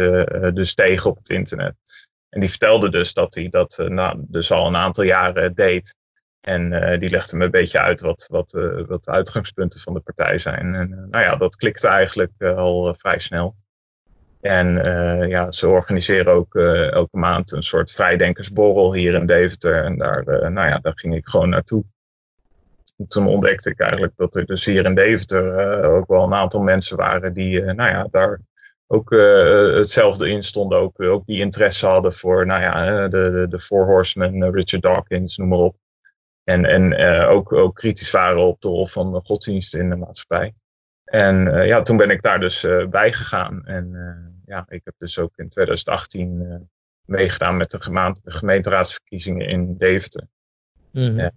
dus tegen op het internet. En die vertelde dus dat hij dat nou, dus al een aantal jaren deed. En die legde me een beetje uit wat, wat, wat de uitgangspunten van de partij zijn. En nou ja, dat klikte eigenlijk al vrij snel. En uh, ja, ze organiseren ook uh, elke maand een soort vrijdenkersborrel hier in Deventer. En daar, uh, nou ja, daar ging ik gewoon naartoe. En toen ontdekte ik eigenlijk dat er dus hier in Deventer ook wel een aantal mensen waren die, nou ja, daar ook hetzelfde in stonden. Ook, die interesse hadden voor, nou ja, de, de, de Four Horsemen, Richard Dawkins, noem maar op. En, en ook, ook kritisch waren op de rol van de godsdienst in de maatschappij. En ja, toen ben ik daar dus bij gegaan. En ja, ik heb dus ook in 2018 meegedaan met de gemeenteraadsverkiezingen in Deventer. Mm -hmm.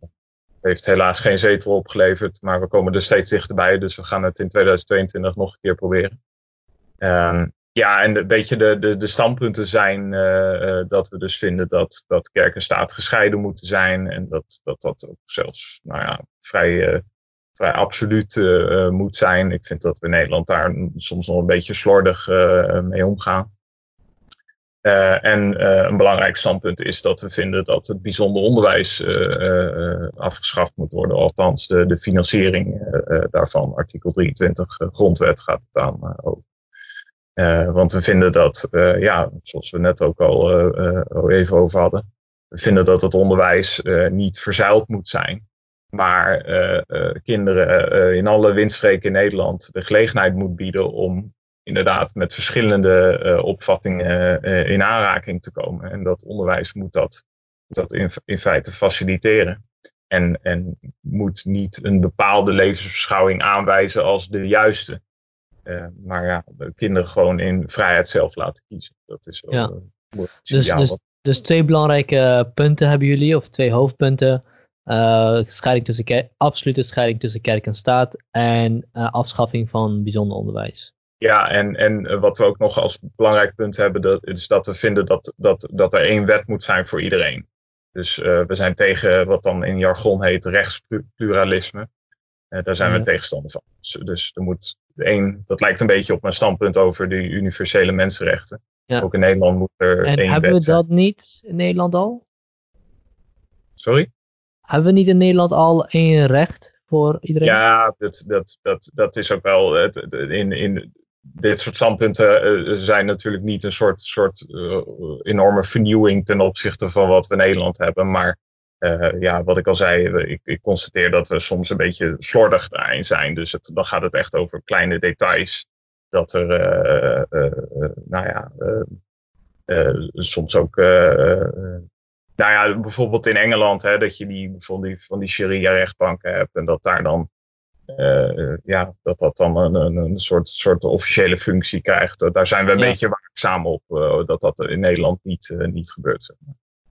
heeft helaas geen zetel opgeleverd, maar we komen er steeds dichterbij. Dus we gaan het in 2022 nog een keer proberen. Um, ja, en een beetje de, de, de standpunten zijn dat we dus vinden dat, dat kerk en staat gescheiden moeten zijn. En dat dat, dat ook zelfs nou ja, vrij vrij absoluut uh, moet zijn. Ik vind dat we in Nederland daar soms nog een beetje slordig mee omgaan. En een belangrijk standpunt is dat we vinden dat het bijzonder onderwijs afgeschaft moet worden. Althans, de, de financiering daarvan, artikel 23 grondwet gaat het aan over. want we vinden dat, ja, zoals we net ook al, al even over hadden, we vinden dat het onderwijs niet verzuild moet zijn maar uh, uh, kinderen uh, in alle windstreken in Nederland de gelegenheid moet bieden om inderdaad met verschillende opvattingen in aanraking te komen. En dat onderwijs moet dat, dat in, in feite faciliteren. En, en moet niet een bepaalde levensbeschouwing aanwijzen als de juiste. maar ja, de kinderen gewoon in vrijheid zelf laten kiezen. Dat is wel ja. dus, dus, dus twee belangrijke punten hebben jullie, of twee hoofdpunten. Uh, scheiding tussen absolute scheiding tussen kerk en staat en uh, afschaffing van bijzonder onderwijs. Ja, en, en eh, wat we ook nog als belangrijk punt hebben, dat, is dat we vinden dat, dat, dat er één wet moet zijn voor iedereen. Dus we zijn tegen wat dan in jargon heet rechtspluralisme. daar zijn we tegenstander van. Dus, dus er moet één, dat lijkt een beetje op mijn standpunt over de universele mensenrechten. Ja. Ook in Nederland moet er en één hebben we dat niet in Nederland al? Sorry? Hebben we niet in Nederland al één recht voor iedereen? Ja, dat, dat, dat, dat is ook wel. Het, in, in dit soort standpunten uh, zijn natuurlijk niet een soort, soort uh, enorme vernieuwing ten opzichte van wat we in Nederland hebben. Maar ja, wat ik al zei, ik, ik, constateer dat we soms een beetje slordig daarin zijn. Dus het, dan gaat het echt over kleine details. Dat er, nou ja, soms ook nou ja, bijvoorbeeld in Engeland, hè, dat je die, van die, van die sharia-rechtbanken hebt en dat daar dan, uh, ja, dat dat dan een, een, een, soort, soort officiële functie krijgt. Daar zijn we een beetje waakzaam op, uh, dat dat in Nederland niet, uh, niet gebeurt.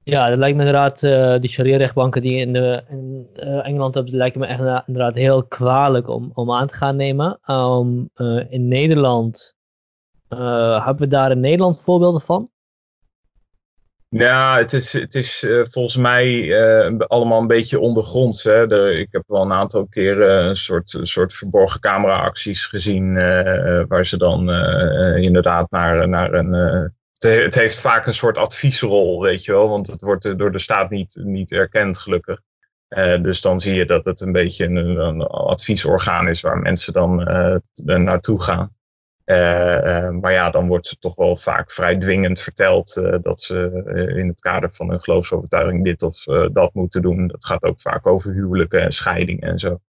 Ja, dat lijkt me inderdaad, die sharia-rechtbanken die in, de, in Engeland hebben, lijken me echt inderdaad heel kwalijk om, om aan te gaan nemen. Um, in Nederland, hebben we daar in Nederland voorbeelden van? Ja, het is, het is uh, volgens mij uh, allemaal een beetje ondergronds. Hè? De, ik heb wel een aantal keren een soort, een soort verborgen camera-acties gezien. Uh, waar ze dan inderdaad naar, naar een. Het, heeft vaak een soort adviesrol, weet je wel. Want het wordt door de staat niet, niet erkend, gelukkig. dus dan zie je dat het een beetje een, een adviesorgaan is waar mensen dan naartoe gaan. Uh, uh, maar ja, dan wordt ze toch wel vaak vrij dwingend verteld uh, dat ze in het kader van hun geloofsovertuiging dit of dat moeten doen. Dat gaat ook vaak over huwelijken en scheidingen en zo.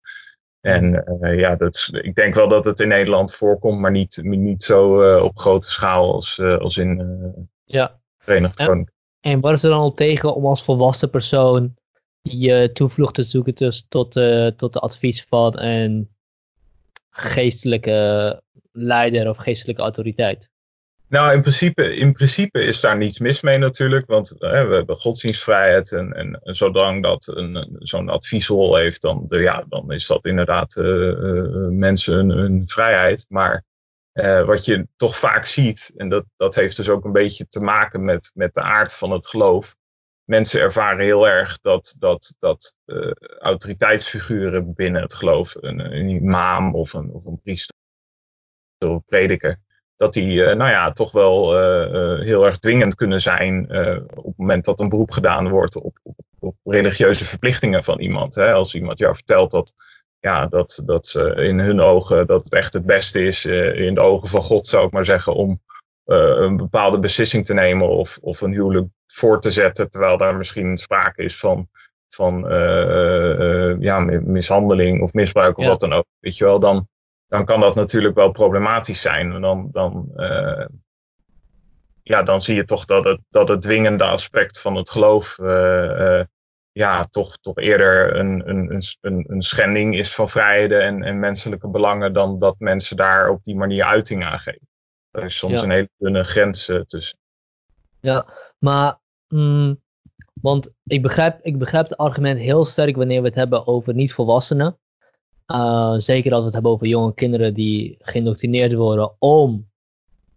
En ja, dat ik denk wel dat het in Nederland voorkomt, maar niet, niet zo op grote schaal als, als in ja. Verenigd Koninkrijk. En, en waar is er dan op tegen om als volwassen persoon je toevlucht te zoeken dus tot, tot de advies van een geestelijke leider of geestelijke autoriteit? Nou, in principe, in principe is daar niets mis mee natuurlijk, want hè, we hebben godsdienstvrijheid en, en, en zolang dat een, zo'n adviesrol heeft, dan, ja, dan is dat inderdaad uh, mensen hun, vrijheid. Maar wat je toch vaak ziet, en dat, dat heeft dus ook een beetje te maken met, met de aard van het geloof. Mensen ervaren heel erg dat, dat, dat autoriteitsfiguren binnen het geloof, een, een imam of een, of een priester, of prediker, dat die uh, nou ja, toch wel uh, heel erg dwingend kunnen zijn op het moment dat een beroep gedaan wordt op, op, op religieuze verplichtingen van iemand. Hè? Als iemand jou vertelt dat, ja, dat, dat ze in hun ogen dat het echt het beste is, in de ogen van God zou ik maar zeggen, om een bepaalde beslissing te nemen of, of een huwelijk voor te zetten, terwijl daar misschien sprake is van, van ja, mishandeling of misbruik of wat dan ook. Weet je wel, dan, dan kan dat natuurlijk wel problematisch zijn. En dan, dan, uh, ja, dan zie je toch dat het, dat het dwingende aspect van het geloof uh, uh, ja, toch, toch eerder een, een, een, een schending is van vrijheden en, en menselijke belangen dan dat mensen daar op die manier uiting aan geven. Er is soms een hele dunne grens tussen. Ja, maar mm, want ik begrijp, ik begrijp het argument heel sterk wanneer we het hebben over niet-volwassenen. Uh, zeker als we het hebben over jonge kinderen die geïndoctrineerd worden om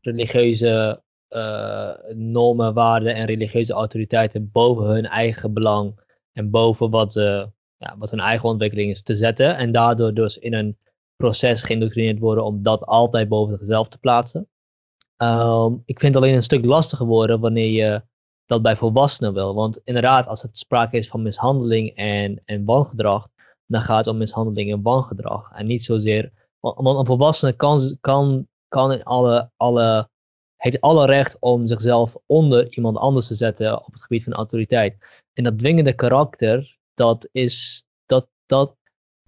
religieuze uh, normen, waarden en religieuze autoriteiten boven hun eigen belang en boven wat, ja, wat hun eigen ontwikkeling is te zetten. En daardoor dus in een proces geïndoctrineerd worden om dat altijd boven zichzelf te plaatsen. Um, ik vind het alleen een stuk lastiger worden wanneer je dat bij volwassenen wil. Want inderdaad, als het sprake is van mishandeling en, en wangedrag, dan gaat het om mishandeling en wangedrag. En niet zozeer. Want een volwassene kan, kan, kan in alle, alle, heeft alle recht om zichzelf onder iemand anders te zetten op het gebied van autoriteit. En dat dwingende karakter, dat is, dat, dat,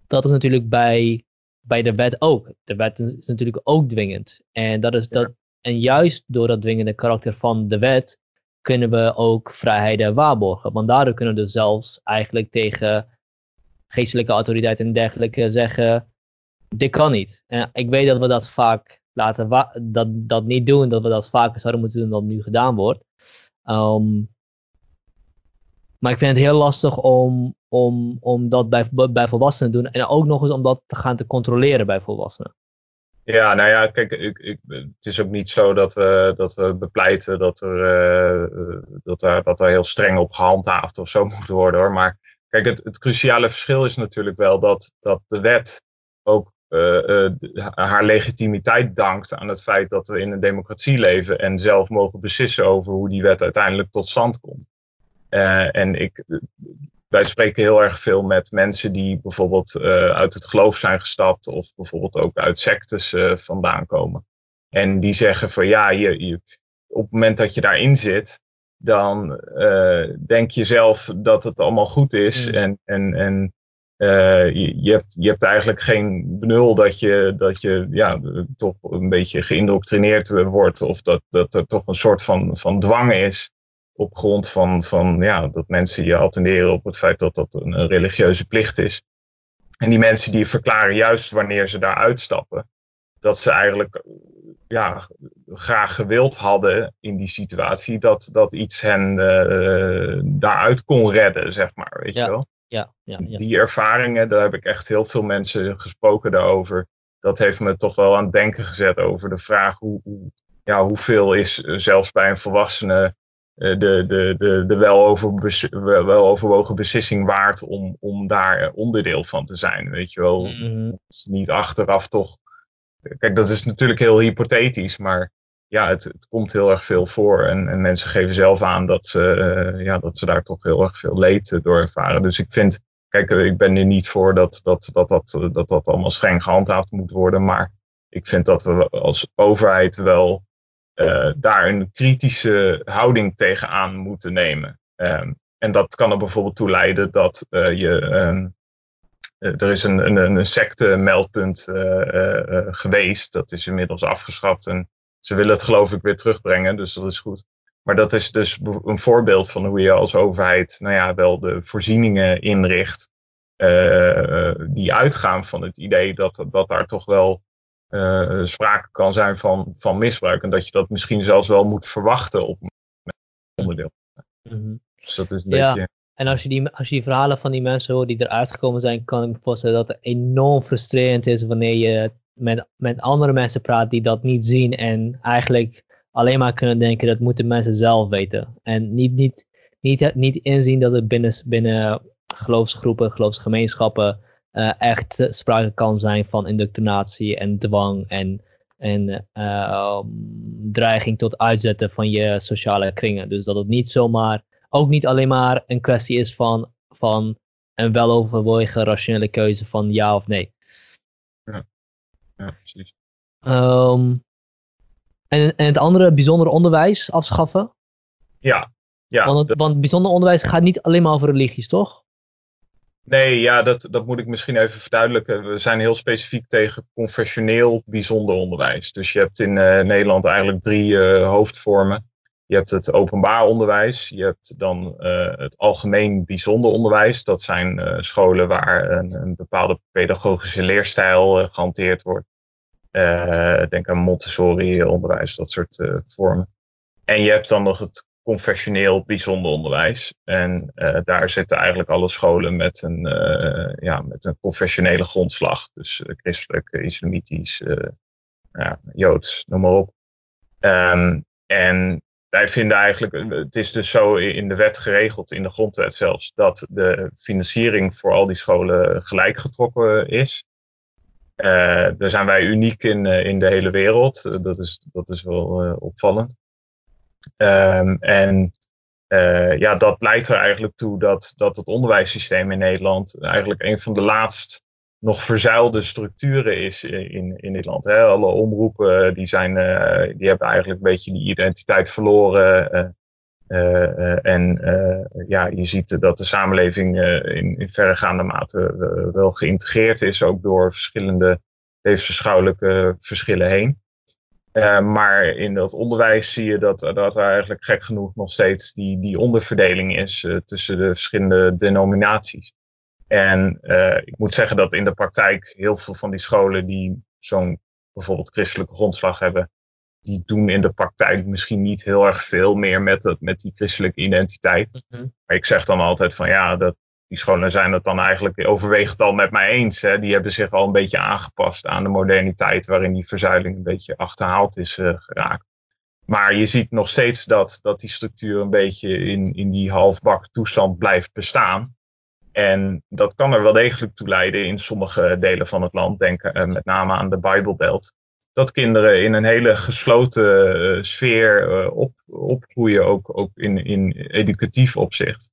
dat is natuurlijk bij, bij de wet ook. De wet is natuurlijk ook dwingend. En, dat is, dat, en juist door dat dwingende karakter van de wet kunnen we ook vrijheden waarborgen. Want daardoor kunnen we dus zelfs eigenlijk tegen geestelijke autoriteiten en dergelijke zeggen, dit kan niet. Ik weet dat we dat vaak laten dat, dat niet doen, dat we dat vaker zouden moeten doen dan nu gedaan wordt. Ehm, maar ik vind het heel lastig om, om, om dat bij, bij volwassenen te doen en ook nog eens om dat te gaan te controleren bij volwassenen. Ja, nou ja, kijk, ik, ik, het is ook niet zo dat we, dat we bepleiten dat er, uh, dat, er, dat heel streng op gehandhaafd of zo moet worden hoor. Maar kijk, het, het cruciale verschil is natuurlijk wel dat, dat de wet ook uh, haar legitimiteit dankt aan het feit dat we in een democratie leven en zelf mogen beslissen over hoe die wet uiteindelijk tot stand komt. en ik, wij spreken heel erg veel met mensen die bijvoorbeeld uit het geloof zijn gestapt of bijvoorbeeld ook uit sectes vandaan komen. En die zeggen van ja, je, je, op het moment dat je daarin zit, dan uh, denk je zelf dat het allemaal goed is. Mm. En, en, en je, je, hebt, je hebt eigenlijk geen benul dat je, dat je ja, toch een beetje geïndoctrineerd wordt of dat, dat er toch een soort van, van dwang is op grond van, van ja, dat mensen je attenderen op het feit dat dat een, religieuze plicht is. En die mensen die verklaren juist wanneer ze daar uitstappen, dat ze eigenlijk ja, graag gewild hadden in die situatie dat, dat iets hen uh, daaruit kon redden, zeg maar. Weet je wel? Ja, ja, ja. Die ervaringen, daar heb ik echt heel veel mensen gesproken daarover. Dat heeft me toch wel aan het denken gezet over de vraag hoe, hoe ja, hoeveel is zelfs bij een volwassene eh, de, de, de, de weloverwogen beslissing waard om, om daar onderdeel van te zijn. Weet je wel, mm niet achteraf toch. Kijk, dat is natuurlijk heel hypothetisch, maar ja, het, het komt heel erg veel voor. En, en mensen geven zelf aan dat ze, uh, ja, dat ze daar toch heel erg veel leed door ervaren. Dus ik vind, kijk, ik ben er niet voor dat dat, dat, dat, dat, dat allemaal streng gehandhaafd moet worden. Maar ik vind dat we als overheid wel daar een kritische houding tegenaan moeten nemen. Um, en dat kan er bijvoorbeeld toe leiden dat je. Um, er is een, een, een secte-meldpunt uh, geweest. Dat is inmiddels afgeschaft. En ze willen het geloof ik weer terugbrengen. Dus dat is goed. Maar dat is dus een voorbeeld van hoe je als overheid nou ja, wel de voorzieningen inricht. die uitgaan van het idee dat, dat daar toch wel uh, sprake kan zijn van, van misbruik. En dat je dat misschien zelfs wel moet verwachten op een onderdeel. Mm Dus dat is een ja. beetje... En als je, die, als je die verhalen van die mensen hoort die eruit gekomen zijn, kan ik me voorstellen dat het enorm frustrerend is wanneer je met, met andere mensen praat die dat niet zien en eigenlijk alleen maar kunnen denken dat moeten mensen zelf weten. En niet, niet, niet, niet inzien dat het binnen, binnen geloofsgroepen, geloofsgemeenschappen uh, echt sprake kan zijn van indoctrinatie en dwang en, en uh, dreiging tot uitzetten van je sociale kringen. Dus dat het niet zomaar, ook niet alleen maar een kwestie is van, van een weloverwogen rationele keuze van ja of nee. Ja, ja precies. Um, en, en het andere bijzonder onderwijs afschaffen? Ja. ja want, het, want bijzonder onderwijs gaat niet alleen maar over religies, toch? Nee, ja, dat, dat moet ik misschien even verduidelijken. We zijn heel specifiek tegen confessioneel bijzonder onderwijs. Dus je hebt in uh, Nederland eigenlijk drie uh, hoofdvormen. Je hebt het openbaar onderwijs, je hebt dan uh, het algemeen bijzonder onderwijs. Dat zijn scholen waar een, een, bepaalde pedagogische leerstijl gehanteerd wordt. denk aan Montessori-onderwijs, dat soort vormen. En je hebt dan nog het confessioneel bijzonder onderwijs. En uh, daar zitten eigenlijk alle scholen met een, uh, ja, met een confessionele grondslag. Dus uh, christelijk, islamitisch, ja, joods, noem maar op. Um, en wij vinden eigenlijk, het is dus zo in de wet geregeld, in de grondwet zelfs, dat de financiering voor al die scholen gelijk getrokken is. daar zijn wij uniek in, in de hele wereld. dat, is, dat is wel opvallend. Um, en uh, ja, dat leidt er eigenlijk toe dat, dat het onderwijssysteem in Nederland eigenlijk een van de laatst nog verzuilde structuren is in, in dit land. Hè. Alle omroepen die, zijn, uh, die hebben eigenlijk een beetje die identiteit verloren. Uh, en ja, je ziet dat de samenleving in, in verregaande mate wel geïntegreerd is, ook door verschillende levensbeschouwelijke verschillen heen. Maar in dat onderwijs zie je dat, dat er eigenlijk gek genoeg nog steeds die, die onderverdeling is tussen de verschillende denominaties. En uh, ik moet zeggen dat in de praktijk heel veel van die scholen die zo'n bijvoorbeeld christelijke grondslag hebben, die doen in de praktijk misschien niet heel erg veel meer met, met die christelijke identiteit. Mm -hmm. Maar ik zeg dan altijd van ja, dat, die scholen zijn het dan eigenlijk overwegend al met mij eens. Hè. Die hebben zich al een beetje aangepast aan de moderniteit waarin die verzuiling een beetje achterhaald is uh, geraakt. Maar je ziet nog steeds dat, dat die structuur een beetje in, in die halfbak toestand blijft bestaan. En dat kan er wel degelijk toe leiden in sommige delen van het land, denk uh, met name aan de Bijbelbelt. Dat kinderen in een hele gesloten uh, sfeer uh, op, opgroeien, ook, ook in, in educatief opzicht.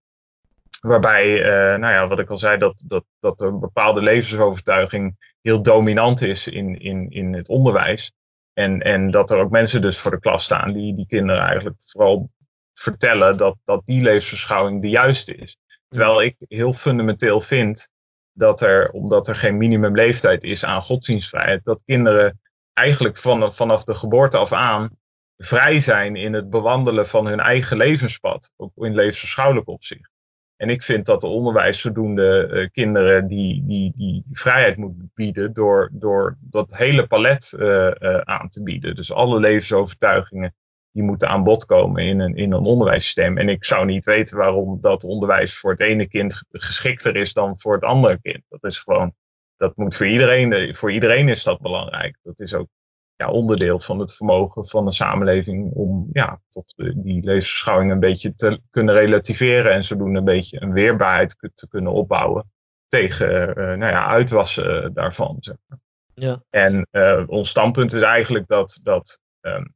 Waarbij, nou ja, wat ik al zei, dat, dat, dat een bepaalde levensovertuiging heel dominant is in, in, in het onderwijs. En, en dat er ook mensen dus voor de klas staan die die kinderen eigenlijk vooral vertellen dat, dat die levensbeschouwing de juiste is. Terwijl ik heel fundamenteel vind dat er, omdat er geen minimumleeftijd is aan godsdienstvrijheid, dat kinderen eigenlijk van, vanaf de geboorte af aan vrij zijn in het bewandelen van hun eigen levenspad, ook in levensbeschouwelijk opzicht. En ik vind dat de onderwijs zodoende uh, kinderen die, die, die vrijheid moet bieden door, door dat hele palet uh, uh, aan te bieden. Dus alle levensovertuigingen die moeten aan bod komen in een, in een onderwijssysteem. En ik zou niet weten waarom dat onderwijs voor het ene kind geschikter is dan voor het andere kind. Dat is gewoon, dat moet voor iedereen, voor iedereen is dat belangrijk. Dat is ook ja, onderdeel van het vermogen van de samenleving om ja, toch de, die levensbeschouwing een beetje te kunnen relativeren en zodoende een beetje een weerbaarheid te kunnen opbouwen tegen uh, nou ja, uitwassen daarvan. Zeg maar. ja. En uh, ons standpunt is eigenlijk dat, dat um,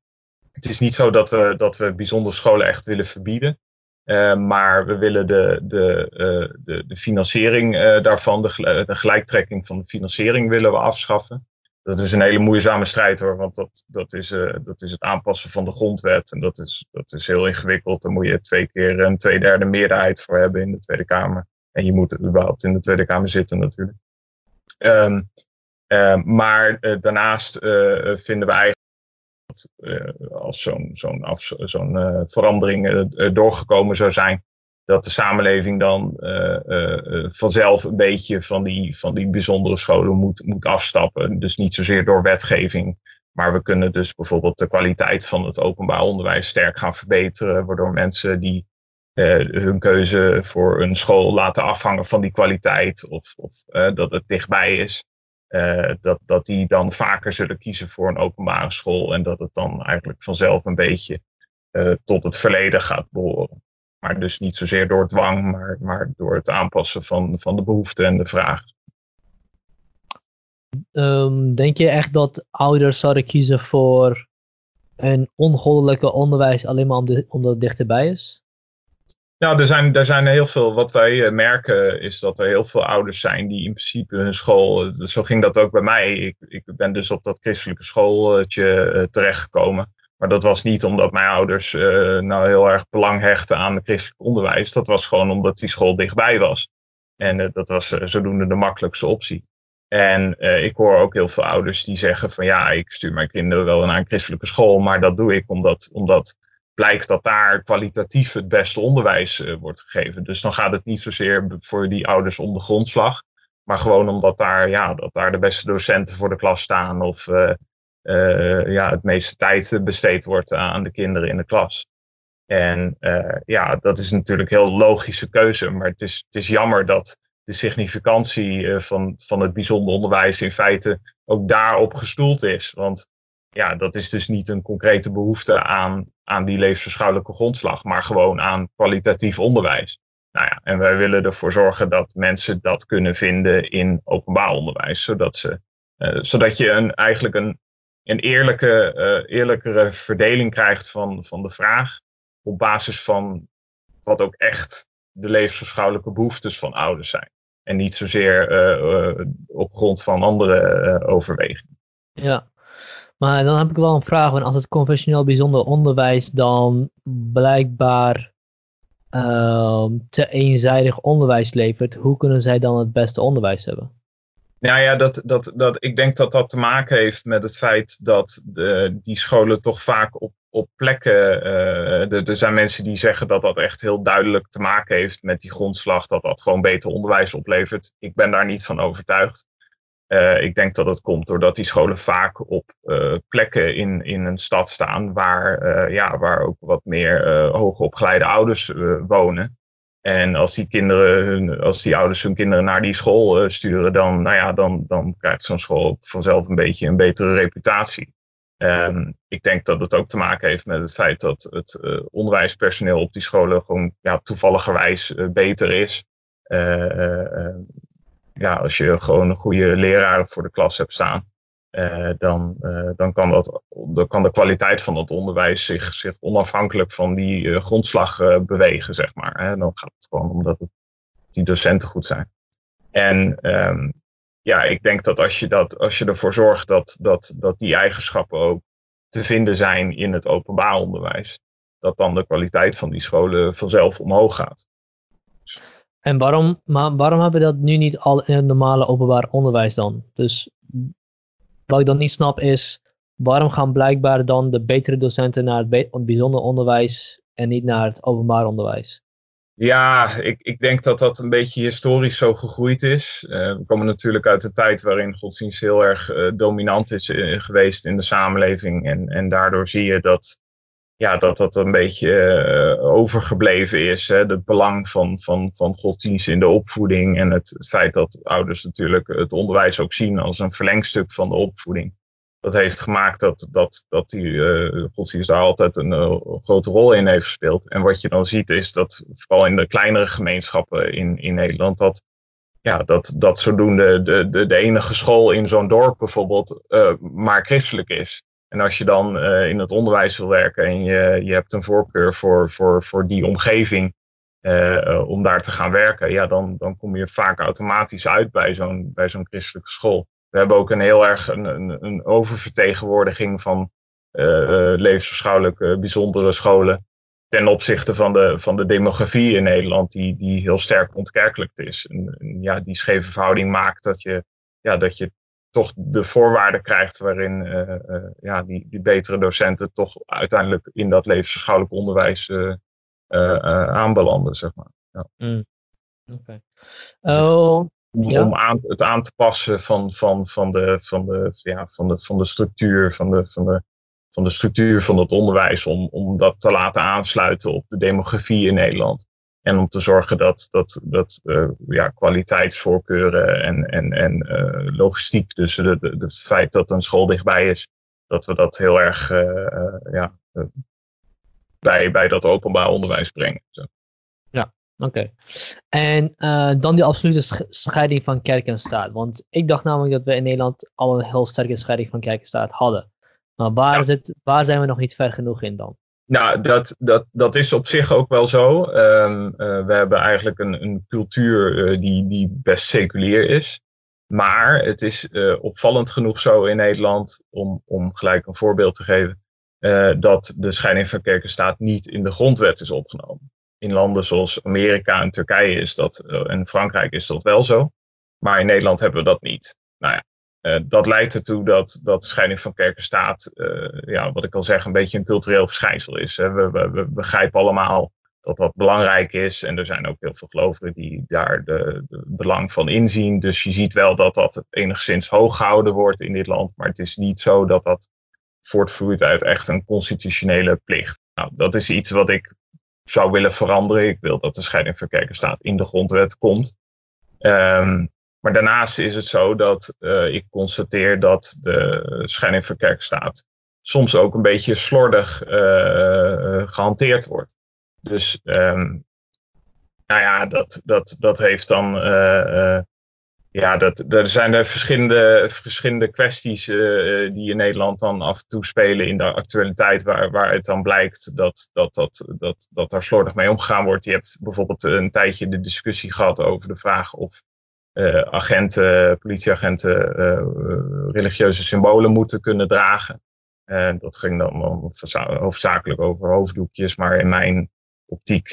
het is niet zo dat we, dat we bijzondere scholen echt willen verbieden. Uh, maar we willen de, de, uh, de, de financiering uh, daarvan, de, gelijktrekking van de financiering willen we afschaffen. Dat is een hele moeizame strijd hoor, want dat, dat, is, dat is het aanpassen van de grondwet. En dat is, dat is heel ingewikkeld. Daar moet je twee keer een tweederde meerderheid voor hebben in de Tweede Kamer. En je moet überhaupt in de Tweede Kamer zitten natuurlijk. Um, maar daarnaast vinden we uh, als zo'n zo'n uh, verandering uh, doorgekomen zou zijn, dat de samenleving dan vanzelf een beetje van die, van die bijzondere scholen moet, moet afstappen. Dus niet zozeer door wetgeving, maar we kunnen dus bijvoorbeeld de kwaliteit van het openbaar onderwijs sterk gaan verbeteren, waardoor mensen die hun keuze voor een school laten afhangen van die kwaliteit of, of dat het dichtbij is. Uh, dat, dat die dan vaker zullen kiezen voor een openbare school en dat het dan eigenlijk vanzelf een beetje uh, tot het verleden gaat behoren. Maar dus niet zozeer door dwang, maar, maar door het aanpassen van, van de behoeften en de vragen. Um, denk je echt dat ouders zouden kiezen voor een ongoddelijke onderwijs alleen maar omdat het dichterbij is? Nou, er zijn, er zijn heel veel. Wat wij eh, merken is dat er heel veel ouders zijn die in principe hun school. Eh, zo ging dat ook bij mij. Ik, ik ben dus op dat christelijke schooltje uh, terechtgekomen. Maar dat was niet omdat mijn ouders uh, nou heel erg belang hechten aan het christelijk onderwijs. Dat was gewoon omdat die school dichtbij was. En dat was zodoende de makkelijkste optie. En ik hoor ook heel veel ouders die zeggen van ja, ik stuur mijn kinderen wel naar een christelijke school. Maar dat doe ik omdat, omdat blijkt dat daar kwalitatief het beste onderwijs uh, wordt gegeven. Dus dan gaat het niet zozeer voor die ouders om de grondslag, maar gewoon omdat daar, ja, dat daar de beste docenten voor de klas staan of uh, uh, ja, het meeste tijd besteed wordt aan de kinderen in de klas. En ja, dat is natuurlijk een heel logische keuze, maar het is, het is jammer dat de significantie van, van het bijzonder onderwijs in feite ook daarop gestoeld is. Want ja, dat is dus niet een concrete behoefte aan, aan die levensverschouwelijke grondslag, maar gewoon aan kwalitatief onderwijs. Nou ja, en wij willen ervoor zorgen dat mensen dat kunnen vinden in openbaar onderwijs, zodat, ze, uh, zodat je een, eigenlijk een, een eerlijke, uh, eerlijkere verdeling krijgt van, van de vraag op basis van wat ook echt de levensverschouwelijke behoeftes van ouders zijn. En niet zozeer uh, op grond van andere overwegingen. Ja, maar dan heb ik wel een vraag, als het conventioneel bijzonder onderwijs dan blijkbaar uh, te eenzijdig onderwijs levert, hoe kunnen zij dan het beste onderwijs hebben? Nou ja, dat, dat, dat, ik denk dat dat te maken heeft met het feit dat de, die scholen toch vaak op, op plekken. Uh, er zijn mensen die zeggen dat dat echt heel duidelijk te maken heeft met die grondslag, dat dat gewoon beter onderwijs oplevert. Ik ben daar niet van overtuigd. Uh, ik denk dat het komt doordat die scholen vaak op uh, plekken in, in een stad staan waar, uh, ja, waar ook wat meer hoogopgeleide ouders wonen. En als die kinderen, als die ouders hun kinderen naar die school sturen, dan, nou ja, dan, dan krijgt zo'n school vanzelf een beetje een betere reputatie. Um, ik denk dat het ook te maken heeft met het feit dat het onderwijspersoneel op die scholen gewoon ja, toevalligerwijs beter is. Ja, als je gewoon een goede leraar voor de klas hebt staan, dan, dan, kan dat, dan kan de kwaliteit van het onderwijs zich, zich onafhankelijk van die grondslag bewegen, zeg maar. Hè. Dan gaat het gewoon omdat het, die docenten goed zijn. En um, ja, ik denk dat als je, dat, als je ervoor zorgt dat, dat, dat die eigenschappen ook te vinden zijn in het openbaar onderwijs, dat dan de kwaliteit van die scholen vanzelf omhoog gaat. En waarom, maar waarom hebben we dat nu niet al in het normale openbaar onderwijs dan? Dus wat ik dan niet snap is, waarom gaan blijkbaar dan de betere docenten naar het bijzonder onderwijs en niet naar het openbaar onderwijs? Ja, ik, ik denk dat dat een beetje historisch zo gegroeid is. Uh, we komen natuurlijk uit een tijd waarin godsdienst heel erg uh, dominant is uh, geweest in de samenleving. En, en daardoor zie je dat ja, dat, dat een beetje overgebleven is. Hè? Het belang van, van, van godsdienst in de opvoeding. En het, feit dat ouders natuurlijk het onderwijs ook zien als een verlengstuk van de opvoeding dat heeft gemaakt dat, dat, dat die uh, godsdienst daar altijd een uh, grote rol in heeft gespeeld. En wat je dan ziet is dat vooral in de kleinere gemeenschappen in, in Nederland, dat, ja, dat, dat zodoende de, de, de enige school in zo'n dorp bijvoorbeeld maar christelijk is. En als je dan in het onderwijs wil werken en je, je hebt een voorkeur voor, voor, voor die omgeving om daar te gaan werken, ja, dan, dan kom je vaak automatisch uit bij zo'n bij zo'n christelijke school we hebben ook een heel erg een, een, een oververtegenwoordiging van levensbeschouwelijke bijzondere scholen ten opzichte van de, van de demografie in Nederland, die, die heel sterk ontkerkelijkt is. En, ja, die scheve verhouding maakt dat je, ja, dat je toch de voorwaarden krijgt waarin uh, uh, ja, die, die betere docenten toch uiteindelijk in dat levensbeschouwelijk onderwijs aanbelanden, zeg maar. Ja. Mm. Okay. Oh, om, aan, het aan te passen van, van, van, de, van, de, ja, van, de, van de structuur van de, van de, van de structuur van het onderwijs, om, om dat te laten aansluiten op de demografie in Nederland. En om te zorgen dat, dat, dat uh, ja, kwaliteitsvoorkeuren en, en, en uh, logistiek, dus het feit dat een school dichtbij is, dat we dat heel erg uh, ja, bij, bij dat openbaar onderwijs brengen. Zo. Oké. En dan die absolute scheiding van kerk en staat. Want ik dacht namelijk dat we in Nederland al een heel sterke scheiding van kerk en staat hadden. Maar waar, zit, waar zijn we nog niet ver genoeg in dan? Nou, dat, dat, dat is op zich ook wel zo. Um, uh, we hebben eigenlijk een, een cultuur uh, die, die best seculier is. Maar het is opvallend genoeg zo in Nederland, om, om gelijk een voorbeeld te geven, dat de scheiding van kerk en staat niet in de grondwet is opgenomen in landen zoals Amerika en Turkije is dat, en Frankrijk is dat wel zo. Maar in Nederland hebben we dat niet. Nou ja, uh, dat leidt ertoe dat, dat scheiding van kerk en staat, uh, ja, wat ik al zeg, een beetje een cultureel verschijnsel is. Hè. We, we, begrijpen allemaal dat dat belangrijk is. En er zijn ook heel veel gelovigen die daar de, belang van inzien. Dus je ziet wel dat dat enigszins hoog gehouden wordt in dit land. Maar het is niet zo dat dat voortvloeit uit echt een constitutionele plicht. Nou, dat is iets wat ik zou willen veranderen. Ik wil dat de scheiding van kerk en staat in de grondwet komt. Um, maar daarnaast is het zo dat uh, ik constateer dat de scheiding van kerk en staat soms ook een beetje slordig uh, gehanteerd wordt. Dus um, nou ja, dat, dat, dat heeft dan ja, dat, er zijn er verschillende, verschillende kwesties die in Nederland dan af en toe spelen in de actualiteit, waar, waar het dan blijkt dat, dat, dat, dat, dat daar slordig mee omgegaan wordt. Je hebt bijvoorbeeld een tijdje de discussie gehad over de vraag of uh, agenten, politieagenten, uh, religieuze symbolen moeten kunnen dragen. dat ging dan hoofdzakelijk over hoofddoekjes, maar in mijn optiek,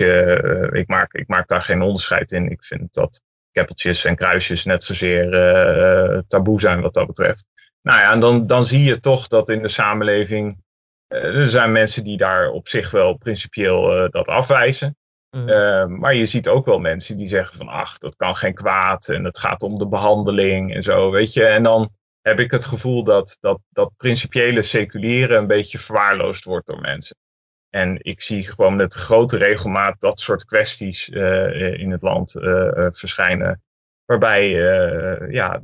ik, maak, ik maak daar geen onderscheid in. Ik vind dat keppeltjes en kruisjes net zozeer uh, taboe zijn wat dat betreft. Nou ja, en dan, dan zie je toch dat in de samenleving. Uh, er zijn mensen die daar op zich wel principieel uh, dat afwijzen. Mm. maar je ziet ook wel mensen die zeggen van ach, dat kan geen kwaad en het gaat om de behandeling en zo, weet je. En dan heb ik het gevoel dat dat, dat principiële seculieren een beetje verwaarloosd wordt door mensen. En ik zie gewoon met grote regelmaat dat soort kwesties in het land verschijnen. Waarbij ja,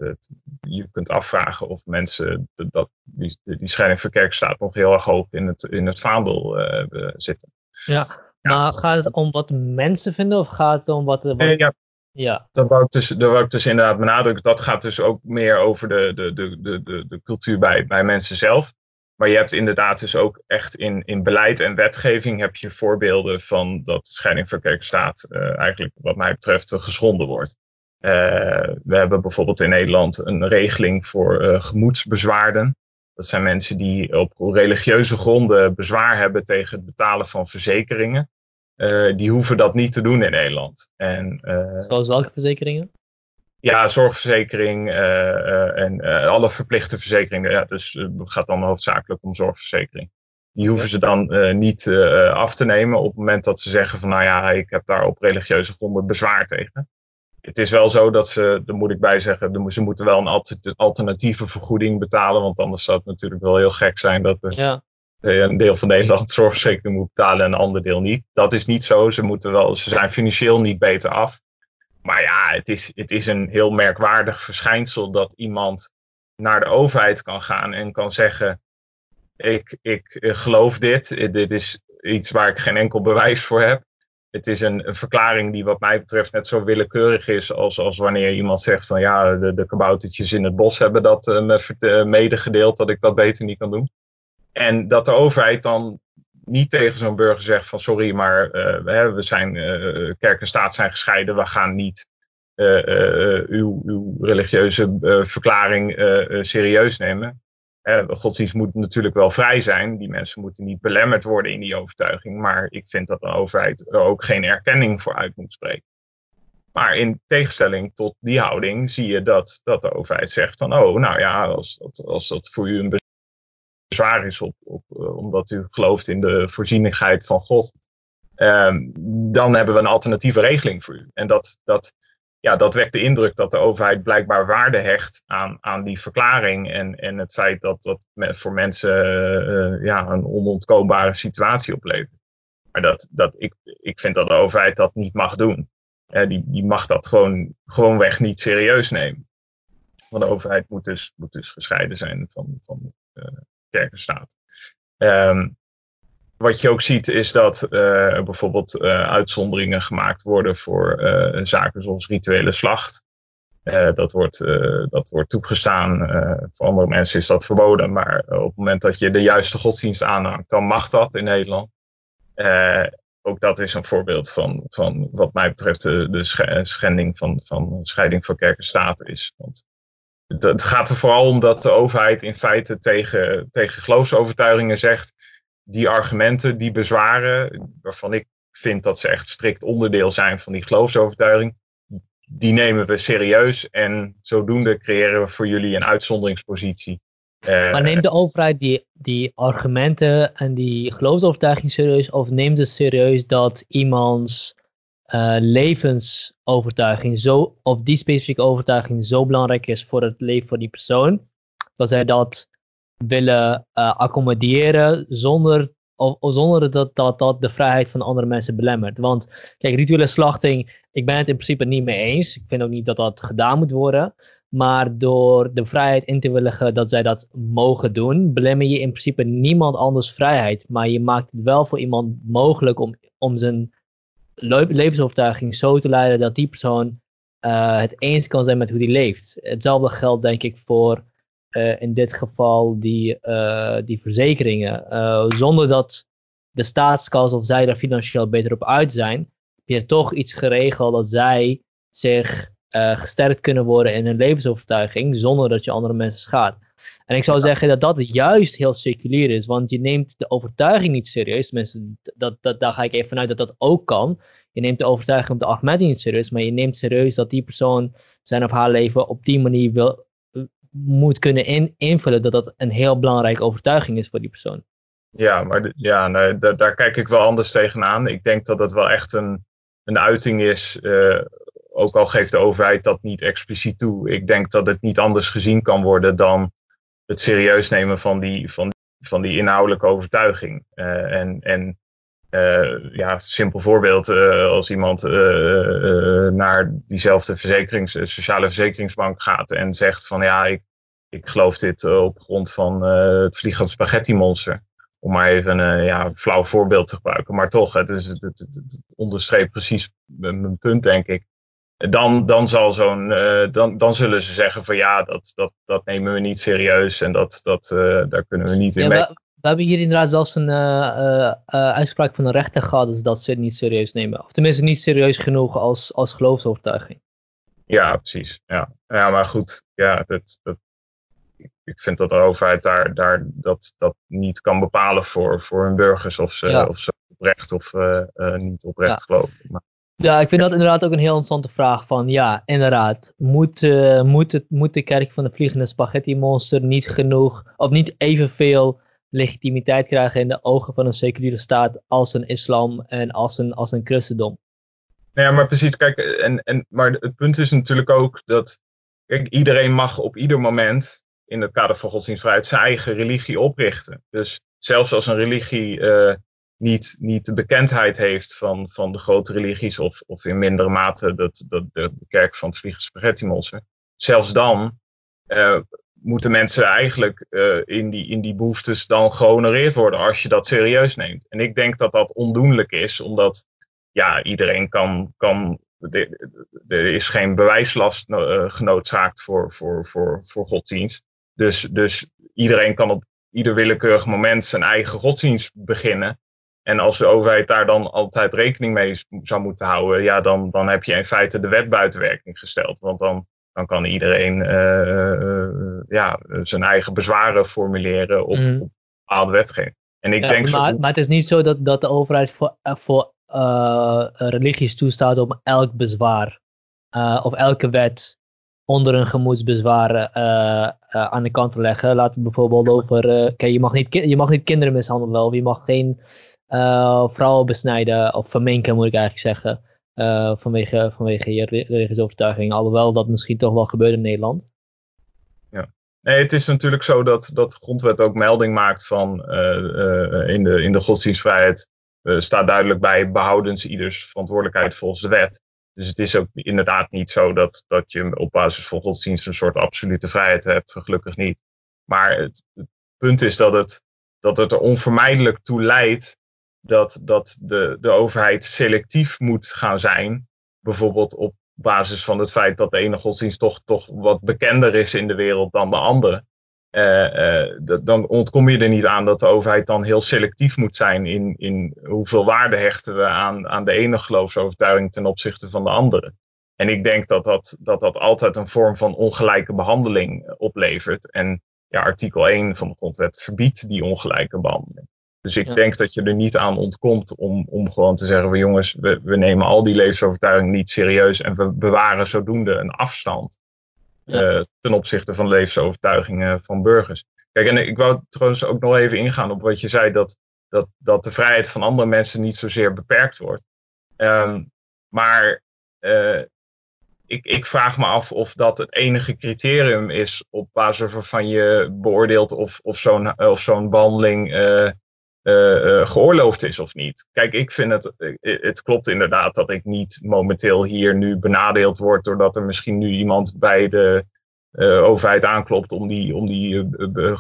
je kunt afvragen of mensen dat, die, die scheiding van kerkstaat nog heel erg hoog in het, in het vaandel zitten. Ja, maar gaat het om wat mensen vinden of gaat het om wat... wat... Nee, ja, ja. Dat wou, ik dus, dat wou ik dus inderdaad benadrukken. Dat gaat dus ook meer over de, de, de, de, de, de cultuur bij, bij mensen zelf. Maar je hebt inderdaad dus ook echt in, in beleid en wetgeving heb je voorbeelden van dat scheiding van kerkstaat uh, eigenlijk wat mij betreft geschonden wordt. Uh, we hebben bijvoorbeeld in Nederland een regeling voor uh, gemoedsbezwaarden. Dat zijn mensen die op religieuze gronden bezwaar hebben tegen het betalen van verzekeringen. Uh, die hoeven dat niet te doen in Nederland. En, uh, Zoals welke verzekeringen? Ja, zorgverzekering uh, en alle verplichte verzekeringen. Ja, dus het gaat dan hoofdzakelijk om zorgverzekering. Die hoeven ze dan niet af te nemen op het moment dat ze zeggen van nou ja, ik heb daar op religieuze gronden bezwaar tegen. Het is wel zo dat ze, daar moet ik bij zeggen, ze moeten wel een alternatieve vergoeding betalen. Want anders zou het natuurlijk wel heel gek zijn dat ja. Eh, een deel van Nederland zorgverzekering moet betalen en een ander deel niet. Dat is niet zo. Ze, moeten wel, ze zijn financieel niet beter af. Maar ja, het is, het is een heel merkwaardig verschijnsel dat iemand naar de overheid kan gaan en kan zeggen: Ik, ik eh, geloof dit, dit is iets waar ik geen enkel bewijs voor heb. Het is een, verklaring die, wat mij betreft, net zo willekeurig is als, als wanneer iemand zegt: van ja, de, de kaboutertjes in het bos hebben dat uh, me medegedeeld dat ik dat beter niet kan doen. En dat de overheid dan niet tegen zo'n burger zegt van sorry, maar uh, we zijn, kerk en staat zijn gescheiden, we gaan niet uw, uw, religieuze verklaring serieus nemen. Godsdienst moet natuurlijk wel vrij zijn, die mensen moeten niet belemmerd worden in die overtuiging, maar ik vind dat de overheid er ook geen erkenning voor uit moet spreken. Maar in tegenstelling tot die houding zie je dat, dat de overheid zegt van, oh, nou ja, als dat, als dat voor u een zwaar is op, op eh, omdat u gelooft in de voorzienigheid van God, um, dan hebben we een alternatieve regeling voor u. En dat, dat, ja, dat wekt de indruk dat de overheid blijkbaar waarde hecht aan, aan die verklaring en, en het feit dat dat voor mensen uh, ja, een onontkoombare situatie oplevert. Maar dat, dat, ik, ik vind dat de overheid dat niet mag doen. Uh, die, die mag dat gewoon, gewoonweg niet serieus nemen. Want de overheid moet dus, moet dus gescheiden zijn van, van uh, kerkenstaat. Um, wat je ook ziet is dat uh, bijvoorbeeld uh, uitzonderingen gemaakt worden voor uh, zaken zoals rituele slacht. dat, wordt, dat wordt toegestaan. voor andere mensen is dat verboden. Maar op het moment dat je de juiste godsdienst aanhangt, dan mag dat in Nederland. ook dat is een voorbeeld van, van wat mij betreft de, de schending van, van scheiding van kerk en staat is. Want het gaat er vooral om dat de overheid in feite tegen, tegen geloofsovertuigingen zegt. Die argumenten, die bezwaren, waarvan ik vind dat ze echt strikt onderdeel zijn van die geloofsovertuiging, die nemen we serieus en zodoende creëren we voor jullie een uitzonderingspositie. Uh, maar neemt de overheid die, die argumenten en die geloofsovertuiging serieus of neemt het serieus dat iemands uh, levensovertuiging zo, of die specifieke overtuiging zo belangrijk is voor het leven van die persoon, dat zij dat willen uh, accommoderen zonder, of, zonder dat, dat dat de vrijheid van andere mensen belemmert. Want kijk, rituele slachting, ik ben het in principe niet mee eens. Ik vind ook niet dat dat gedaan moet worden. Maar door de vrijheid in te willigen dat zij dat mogen doen, belemmer je in principe niemand anders vrijheid. Maar je maakt het wel voor iemand mogelijk om, om zijn levensovertuiging zo te leiden dat die persoon uh, het eens kan zijn met hoe die leeft. Hetzelfde geldt denk ik voor uh, in dit geval die, uh, die verzekeringen. zonder dat de staatskas of zij daar financieel beter op uit zijn, heb je toch iets geregeld dat zij zich gesterkt kunnen worden in hun levensovertuiging zonder dat je andere mensen schaadt. En ik zou zeggen dat dat juist heel seculier is, want je neemt de overtuiging niet serieus. Tenminste, dat, dat, daar ga ik even vanuit dat dat ook kan. Je neemt de overtuiging op de Ahmadi niet serieus, maar je neemt serieus dat die persoon zijn of haar leven op die manier wil, moet kunnen in, invullen, dat dat een heel belangrijke overtuiging is voor die persoon. Ja, maar ja, nee, daar, kijk ik wel anders tegenaan. Ik denk dat het wel echt een, een uiting is, uh, ook al geeft de overheid dat niet expliciet toe. Ik denk dat het niet anders gezien kan worden dan het serieus nemen van die, van, van die inhoudelijke overtuiging. Uh, en, en ja, simpel voorbeeld, als iemand naar diezelfde verzekerings, sociale verzekeringsbank gaat en zegt van ja, ik, ik geloof dit op grond van het vliegend spaghetti monster om maar even een ja, flauw voorbeeld te gebruiken. Maar toch, het, is, het, het, het onderstreept precies mijn punt, denk ik. Dan, dan, zal zo'n, uh, dan, dan zullen ze zeggen van ja, dat, dat, dat nemen we niet serieus en dat, dat, uh, daar kunnen we niet in ja, mee. We, hebben hier inderdaad zelfs een uh, uitspraak van een rechter gehad dus dat ze het niet serieus nemen. Of tenminste niet serieus genoeg als, als geloofsovertuiging. Ja, precies. Ja, ja maar goed, ja, dat, dat, ik vind dat de overheid daar, daar dat, dat niet kan bepalen voor, voor hun burgers of ze, of ze oprecht of uh, uh, niet oprecht ja. geloven. Maar, ja, ik vind dat inderdaad ook een heel interessante vraag. Van ja, inderdaad, moet, uh, moet, het, moet de kerk van de vliegende spaghetti monster niet genoeg, of niet evenveel legitimiteit krijgen in de ogen van een seculiere staat als een islam en als een, als een christendom? Nou ja, maar precies, kijk, en, en, maar het punt is natuurlijk ook dat kijk, iedereen mag op ieder moment in het kader van godsdienstvrijheid zijn eigen religie oprichten. Dus zelfs als een religie uh, niet, niet de bekendheid heeft van, van de grote religies, of, of in mindere mate dat, dat de, kerk van het Vliegende Spaghetti zelfs dan uh, moeten mensen eigenlijk uh, in, die, in die behoeftes dan gehonoreerd worden als je dat serieus neemt. En ik denk dat dat ondoenlijk is, omdat ja, iedereen kan, kan er is geen bewijslast genoodzaakt voor, voor, voor, voor godsdienst. Dus, dus iedereen kan op ieder willekeurig moment zijn eigen godsdienst beginnen. En als de overheid daar dan altijd rekening mee zou moeten houden, ja, dan, dan heb je in feite de wet buiten werking gesteld. Want dan, dan kan iedereen uh, uh, ja, zijn eigen bezwaren formuleren op, mm. op bepaalde wetgeving. En ik ja, denk maar, zo... maar het is niet zo dat, dat de overheid voor, voor uh, religies toestaat om elk bezwaar of elke wet onder een gemoedsbezwaar uh, aan de kant te leggen. Laten we bijvoorbeeld over, kijk, je mag, niet, je mag niet kinderen mishandelen of je mag geen vrouwen besnijden of verminken moet ik eigenlijk zeggen. Vanwege, vanwege je religieuze overtuiging. Alhoewel dat misschien toch wel gebeurt in Nederland. Ja. Nee, het is natuurlijk zo dat, dat de grondwet ook melding maakt van in, de, in de godsdienstvrijheid staat duidelijk bij behoudens ieders verantwoordelijkheid volgens de wet. Dus het is ook inderdaad niet zo dat, dat je op basis van godsdienst een soort absolute vrijheid hebt. Gelukkig niet. Maar het, het punt is dat het, dat het er onvermijdelijk toe leidt dat, dat de, de overheid selectief moet gaan zijn. Bijvoorbeeld op basis van het feit dat de ene godsdienst toch, toch wat bekender is in de wereld dan de andere. Uh, uh, dan ontkom je er niet aan dat de overheid dan heel selectief moet zijn in, in hoeveel waarde hechten we aan, aan de ene geloofsovertuiging ten opzichte van de andere. En ik denk dat dat, dat dat altijd een vorm van ongelijke behandeling oplevert. En ja, artikel 1 van de grondwet verbiedt die ongelijke behandeling. Dus ik denk dat je er niet aan ontkomt om, om gewoon te zeggen van jongens, we, we nemen al die levensovertuigingen niet serieus en we bewaren zodoende een afstand uh, ten opzichte van levensovertuigingen van burgers. Kijk, en ik wou trouwens ook nog even ingaan op wat je zei, dat, dat, dat de vrijheid van andere mensen niet zozeer beperkt wordt. Um, maar uh, ik, ik vraag me af of dat het enige criterium is op basis waarvan je beoordeelt of, of zo'n of zo'n behandeling uh, uh, geoorloofd is of niet. Kijk, ik vind het, het klopt inderdaad dat ik niet momenteel hier nu benadeeld word doordat er misschien nu iemand bij de uh, overheid aanklopt om die, om die uh,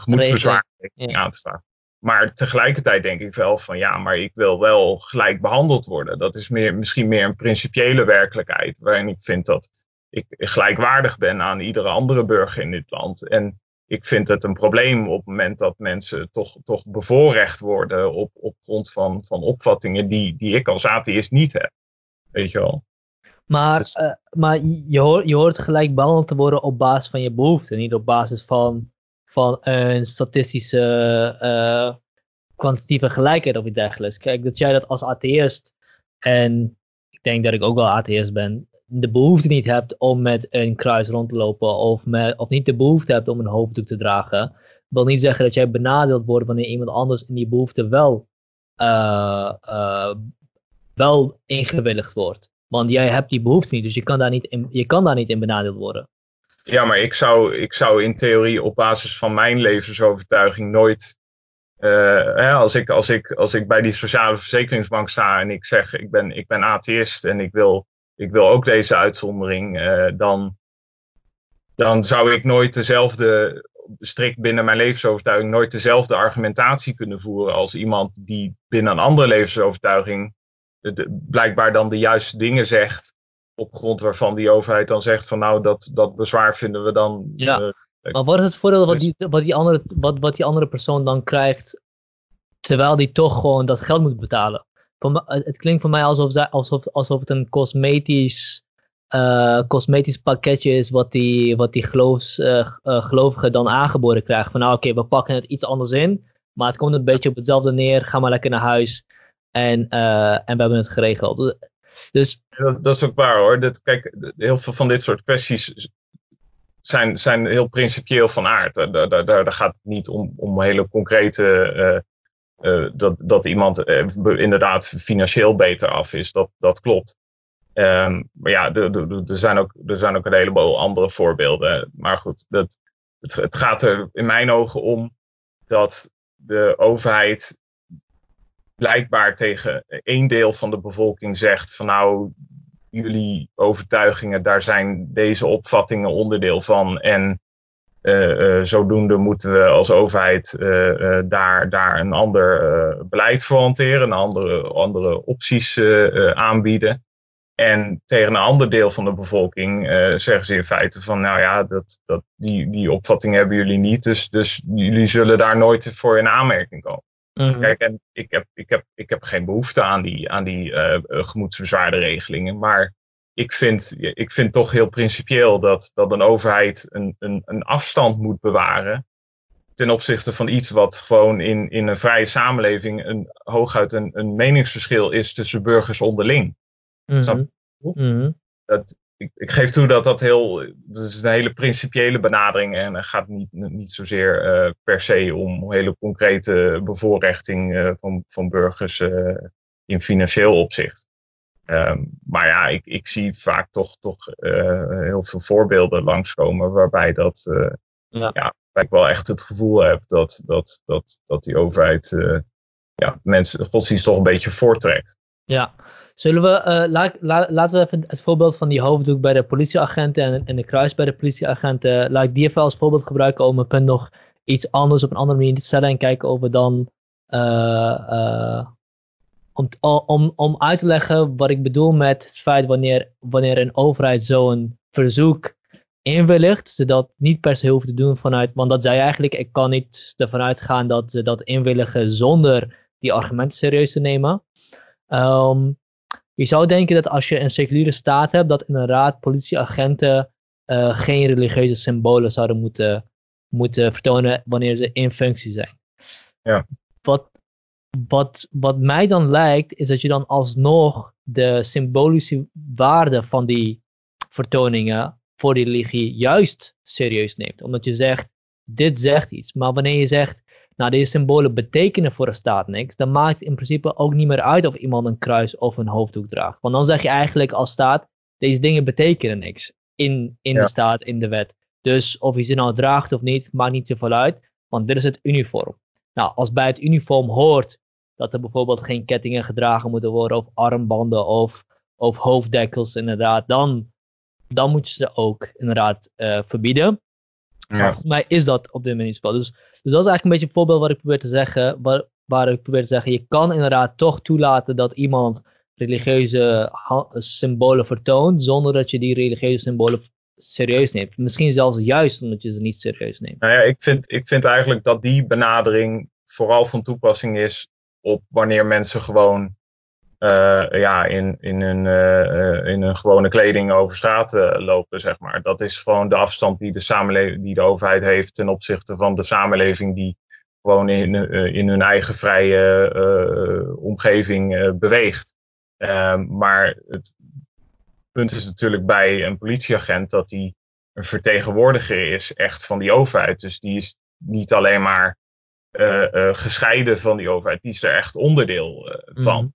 ja. aan te staan. Maar tegelijkertijd denk ik wel van ja, maar ik wil wel gelijk behandeld worden. Dat is meer, misschien meer een principiële werkelijkheid waarin ik vind dat ik gelijkwaardig ben aan iedere andere burger in dit land. En ik vind het een probleem op het moment dat mensen toch, toch bevoorrecht worden op, op grond van, van opvattingen die, die ik als atheïst niet heb. Weet je wel. Maar, dus... uh, maar je, hoort, je hoort gelijk behandeld te worden op basis van je behoeften, niet op basis van, van een statistische uh, kwantitatieve gelijkheid of iets dergelijks. Kijk, dat jij dat als atheïst, en ik denk dat ik ook wel atheïst ben, de behoefte niet hebt om met een kruis rond te lopen of, met, of niet de behoefte hebt om een hoofddoek te dragen, wil niet zeggen dat jij benadeeld wordt wanneer iemand anders in die behoefte wel, uh, uh, wel ingewilligd wordt. Want jij hebt die behoefte niet, dus je kan daar niet in, je kan daar niet in benadeeld worden. Ja, maar ik zou, ik zou in theorie op basis van mijn levensovertuiging nooit hè, als, ik, als, ik, als ik bij die sociale verzekeringsbank sta en ik zeg ik ben, ik ben atheïst en ik wil, ik wil ook deze uitzondering, dan, dan zou ik nooit dezelfde, strikt binnen mijn levensovertuiging, nooit dezelfde argumentatie kunnen voeren als iemand die binnen een andere levensovertuiging blijkbaar dan de juiste dingen zegt op grond waarvan die overheid dan zegt van nou dat, dat bezwaar vinden we dan. Ja. Uh, maar wat is het voordeel wat dus die, wat, die andere, wat, wat die andere persoon dan krijgt terwijl die toch gewoon dat geld moet betalen? Het klinkt voor mij alsof, alsof, alsof het een cosmetisch, uh, cosmetisch pakketje is wat die, wat die geloofs, uh, gelovige dan aangeboden krijgt. Van nou oké, we pakken het iets anders in, maar het komt een beetje op hetzelfde neer. Ga maar lekker naar huis en, en we hebben het geregeld. Dus, dat, is ook waar hoor. Dat, kijk, heel veel van dit soort kwesties zijn, zijn heel principieel van aard. Daar, daar, daar gaat het niet om, om hele concrete. Uh, dat, dat iemand uh, inderdaad financieel beter af is. Dat, dat klopt. Um, maar ja, er zijn, ook, er zijn ook een heleboel andere voorbeelden. Maar goed, dat, het, het gaat er in mijn ogen om dat de overheid blijkbaar tegen één deel van de bevolking zegt van nou, jullie overtuigingen, daar zijn deze opvattingen onderdeel van. En zodoende moeten we als overheid uh, daar, daar een ander beleid voor hanteren, andere, andere opties aanbieden. En tegen een ander deel van de bevolking zeggen ze in feite van, nou ja, dat, dat, die, die opvatting hebben jullie niet, dus, dus jullie zullen daar nooit voor in aanmerking komen. Mhm. Kijk, en ik heb, ik, heb, ik heb geen behoefte aan die, aan die uh, regelingen. Maar ik vind, ik vind toch heel principieel dat, dat een overheid een, een, een afstand moet bewaren. Ten opzichte van iets wat gewoon in, in een vrije samenleving een, hooguit een, een meningsverschil is tussen burgers onderling. Mm Dat, ik, ik, geef toe dat dat heel. Dat is een hele principiële benadering. En het gaat niet, niet zozeer uh, per se om hele concrete bevoorrechting uh, van, van burgers uh, in financieel opzicht. Um, maar ja, ik, ik zie vaak toch, toch heel veel voorbeelden langskomen waarbij dat. ja. ja. waar ik wel echt het gevoel heb dat, dat, dat, dat die overheid ja, mensen godsdienst toch een beetje voortrekt. Ja, Zullen we, uh, laten we even het voorbeeld van die hoofddoek bij de politieagenten en, en de kruis bij de politieagenten, laat ik die even als voorbeeld gebruiken om mijn punt nog iets anders op een andere manier te stellen en kijken of we dan, om, om, om uit te leggen wat ik bedoel met het feit wanneer, wanneer een overheid zo'n verzoek inwilligt, ze dat niet per se hoeft te doen vanuit, want dat zei eigenlijk, ik kan niet ervan uitgaan dat ze dat inwilligen zonder die argumenten serieus te nemen. Um, je zou denken dat als je een seculiere staat hebt, dat inderdaad politieagenten uh, geen religieuze symbolen zouden moeten, moeten vertonen wanneer ze in functie zijn. Ja. Wat, wat, mij dan lijkt, is dat je dan alsnog de symbolische waarde van die vertoningen voor die religie juist serieus neemt. Omdat je zegt, dit zegt iets. Maar wanneer je zegt, nou, deze symbolen betekenen voor de staat niks, dan maakt het in principe ook niet meer uit of iemand een kruis of een hoofddoek draagt. Want dan zeg je eigenlijk als staat, deze dingen betekenen niks in, in de staat, in de wet. Dus of je ze nou draagt of niet, maakt niet zoveel uit, want dit is het uniform. Nou, als bij het uniform hoort dat er bijvoorbeeld geen kettingen gedragen moeten worden, of armbanden of, of hoofddekkels inderdaad, dan, dan moet je ze ook inderdaad uh, verbieden. Ja. volgens mij is dat op dit moment niet zo. Dus, dus dat is eigenlijk een beetje een voorbeeld wat ik probeer te zeggen. Waar, waar ik probeer te zeggen, je kan inderdaad toch toelaten dat iemand religieuze symbolen vertoont, zonder dat je die religieuze symbolen serieus neemt. Misschien zelfs juist omdat je ze niet serieus neemt. Nou ja, ik vind, ik vind eigenlijk dat die benadering vooral van toepassing is op wanneer mensen gewoon uh, ja, in, in, hun, uh, in hun gewone kleding over straat lopen, zeg maar. Dat is gewoon de afstand die de, samenleving, die de overheid heeft ten opzichte van de samenleving die gewoon in, in hun eigen vrije omgeving beweegt. Ehm, maar het punt is natuurlijk bij een politieagent dat hij een vertegenwoordiger is echt van die overheid. Dus die is niet alleen maar gescheiden van die overheid, die is er echt onderdeel van.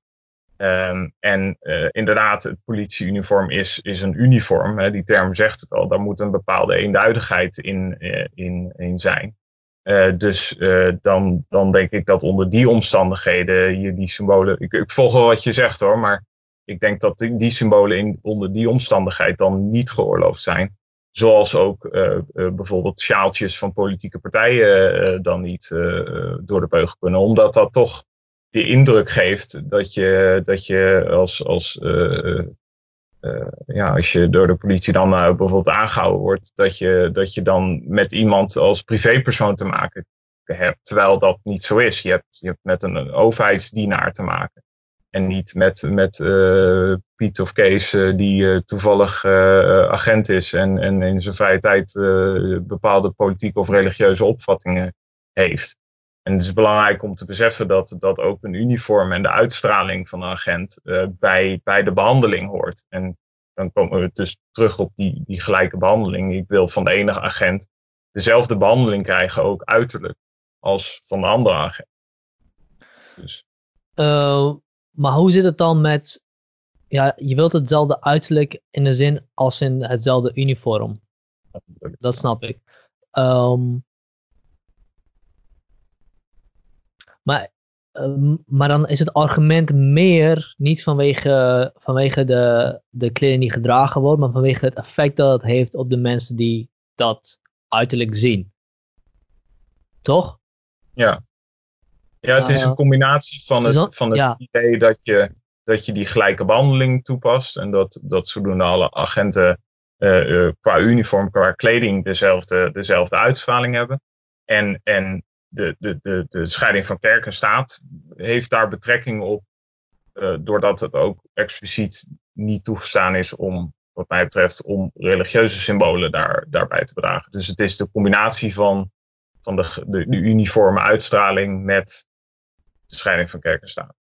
Mhm. Um, en uh, inderdaad, het politieuniform is, is een uniform. Hè, die term zegt het al. Daar moet een bepaalde eenduidigheid in, in, in zijn. dus dan, dan denk ik dat onder die omstandigheden je die symbolen. Ik, ik volg wel wat je zegt hoor, maar ik denk dat die, symbolen in, onder die omstandigheid dan niet geoorloofd zijn. Zoals ook bijvoorbeeld sjaaltjes van politieke partijen dan niet door de beugel kunnen. Omdat dat toch die indruk geeft dat je, dat je als, als, ja, als je door de politie dan bijvoorbeeld aangehouden wordt, dat je, dat je dan met iemand als privépersoon te maken hebt. Terwijl dat niet zo is. Je hebt, je hebt met een, overheidsdienaar te maken. En niet met, met Piet of Kees die toevallig agent is en, en in zijn vrije tijd bepaalde politieke of religieuze opvattingen heeft. En het is belangrijk om te beseffen dat, dat ook een uniform en de uitstraling van een agent bij, bij de behandeling hoort. En dan komen we dus terug op die, die gelijke behandeling. Ik wil van de ene agent dezelfde behandeling krijgen, ook uiterlijk, als van de andere agent. Dus. Maar hoe zit het dan met, ja, je wilt hetzelfde uiterlijk in de zin als in hetzelfde uniform. Dat snap ik. Um, Maar, ehm, maar dan is het argument meer niet vanwege, vanwege de, de kleding die gedragen wordt, maar vanwege het effect dat het heeft op de mensen die dat uiterlijk zien. Toch? Ja. Ja, het is een eh, combinatie van het, van het idee dat je, dat je die gelijke behandeling toepast en dat, dat zodoende alle agenten uh, qua uniform, qua kleding dezelfde, dezelfde uitstraling hebben. En, en de, de, de, de scheiding van kerk en staat heeft daar betrekking op, uh, doordat het ook expliciet niet toegestaan is om, wat mij betreft, om religieuze symbolen daar, daarbij te dragen. Dus het is de combinatie van, van de, de, de uniforme uitstraling met de scheiding van kerk en staat.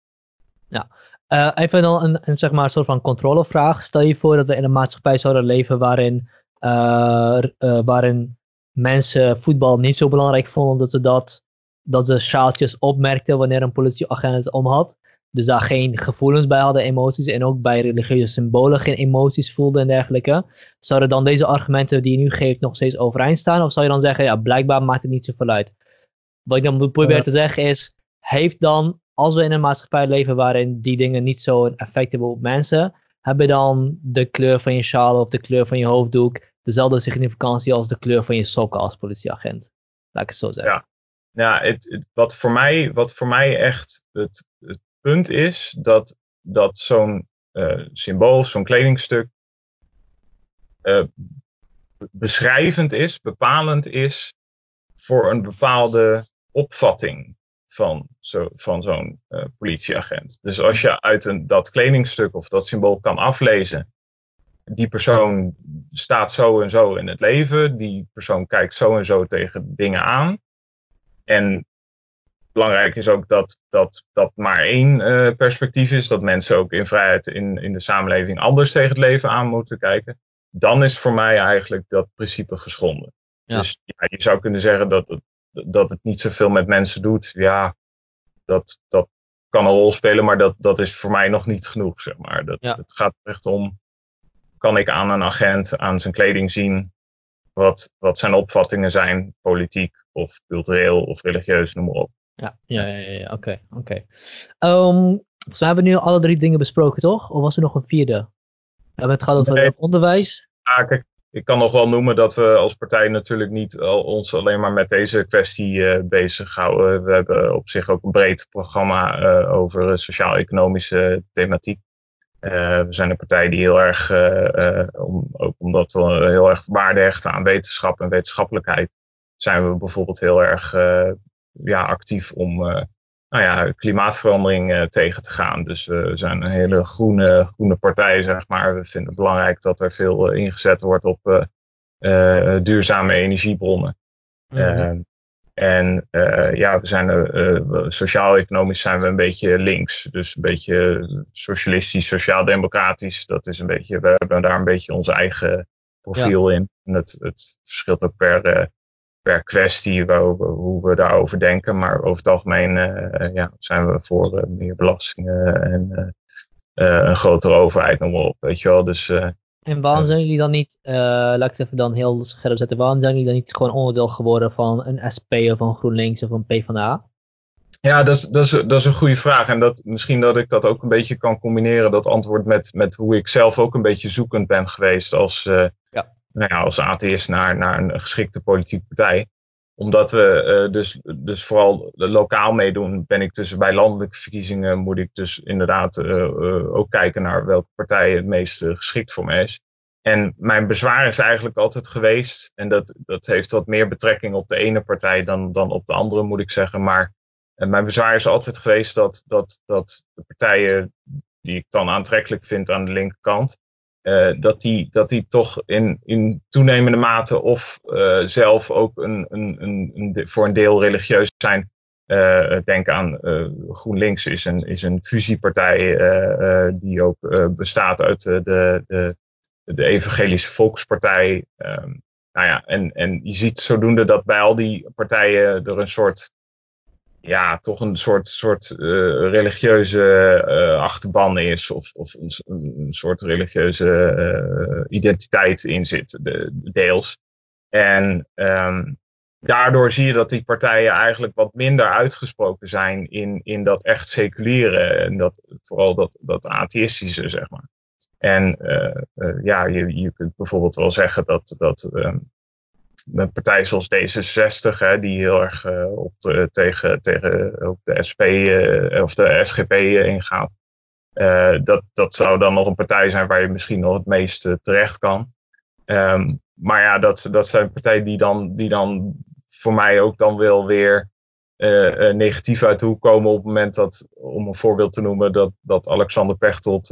Ja, uh, even dan een, een, zeg maar, soort van controlevraag. Stel je voor dat we in een maatschappij zouden leven waarin, uh, waarin mensen voetbal niet zo belangrijk vonden dat ze dat, dat ze sjaaltjes opmerkten wanneer een politieagent het om had. Dus daar geen gevoelens bij hadden, emoties. En ook bij religieuze symbolen geen emoties voelden en dergelijke. Zouden dan deze argumenten die je nu geeft nog steeds overeind staan? Of zou je dan zeggen, ja, blijkbaar maakt het niet zoveel uit? Wat ik dan probeer te zeggen is, heeft dan, als we in een maatschappij leven waarin die dingen niet zo'n effect hebben op mensen, hebben dan de kleur van je sjaal of de kleur van je hoofddoek dezelfde significantie als de kleur van je sokken als politieagent. Laat ik het zo zeggen. Ja, ja het, wat, voor mij, wat voor mij echt het, het punt is, dat, dat zo'n uh, symbool, zo'n kledingstuk, uh, beschrijvend is, bepalend is voor een bepaalde opvatting van, zo, van zo'n uh, politieagent. Dus als je uit een, dat kledingstuk of dat symbool kan aflezen die persoon staat zo en zo in het leven. Die persoon kijkt zo en zo tegen dingen aan. En belangrijk is ook dat dat, dat maar één uh, perspectief is. Dat mensen ook in vrijheid in, in de samenleving anders tegen het leven aan moeten kijken. Dan is voor mij eigenlijk dat principe geschonden. Dus ja, je zou kunnen zeggen dat het, dat het niet zoveel met mensen doet. Ja, dat, dat kan een rol spelen, maar dat, dat is voor mij nog niet genoeg. Zeg maar. dat, Het gaat echt om kan ik aan een agent, aan zijn kleding zien wat, wat zijn opvattingen zijn, politiek of cultureel of religieus, noem maar op. Ja, ja, ja, ja oké. oké. Okay. Um, we hebben nu alle drie dingen besproken, toch? Of was er nog een vierde? We hebben het gehad over onderwijs. Ja, kijk, ik kan nog wel noemen dat we als partij natuurlijk niet ons alleen maar met deze kwestie uh, bezighouden. We hebben op zich ook een breed programma uh, over sociaal-economische thematiek. Uh, we zijn een partij die heel erg, om, ook omdat we heel erg waarde hechten aan wetenschap en wetenschappelijkheid, zijn we bijvoorbeeld heel erg ja, actief om nou ja, klimaatverandering tegen te gaan. Dus we zijn een hele groene, groene partij, zeg maar. We vinden het belangrijk dat er veel ingezet wordt op duurzame energiebronnen. Mm en uh, ja, we zijn sociaal-economisch zijn we een beetje links. Dus een beetje socialistisch, sociaal-democratisch. Dat is een beetje, we hebben daar een beetje ons eigen profiel in. En het, het verschilt ook per, per kwestie waar, hoe we daarover denken. Maar over het algemeen ja, zijn we voor meer belastingen en een grotere overheid, noem maar op. Weet je wel. Dus En waarom zijn jullie dan niet, uh, laat ik het even dan heel scherp zetten, waarom zijn jullie dan niet gewoon onderdeel geworden van een SP of een GroenLinks of een PvdA? Ja, dat is, dat, is, dat is een goede vraag. En dat, misschien dat ik dat ook een beetje kan combineren, dat antwoord met, met hoe ik zelf ook een beetje zoekend ben geweest als, uh, ja. Nou ja, als atheïst naar, naar een geschikte politieke partij. Omdat we uh, dus, dus vooral lokaal meedoen, ben ik dus bij landelijke verkiezingen moet ik dus inderdaad uh, ook kijken naar welke partij het meest geschikt voor me is. En mijn bezwaar is eigenlijk altijd geweest, en dat, dat heeft wat meer betrekking op de ene partij dan, dan op de andere, moet ik zeggen. Maar mijn bezwaar is altijd geweest dat, dat, dat de partijen die ik dan aantrekkelijk vind aan de linkerkant, uh, dat, die, dat die toch in, in toenemende mate of uh, zelf ook een, een, een, een, voor een deel religieus zijn. Uh, denk aan GroenLinks is een, is een fusiepartij die ook bestaat uit de, de, de Evangelische Volkspartij. Um, nou ja, en, en je ziet zodoende dat bij al die partijen er een soort ja, toch een soort, soort uh, religieuze uh, achterban is. Of, of een, soort religieuze uh, identiteit in zit, de, deels. En um, daardoor zie je dat die partijen eigenlijk wat minder uitgesproken zijn in, in dat echt seculiere. En dat, vooral dat, dat atheïstische, zeg maar. En ja, je, je kunt bijvoorbeeld wel zeggen dat, dat um, met partijen zoals D66, hè, die heel erg uh, op tegen, tegen op de SP eh, of de SGP uh, ingaat. dat, dat zou dan nog een partij zijn waar je misschien nog het meest terecht kan. Um, maar ja, dat, dat zijn partijen die dan, die dan voor mij ook dan wel weer negatief uit de hoek komen op het moment dat, om een voorbeeld te noemen, dat, dat Alexander Pechtold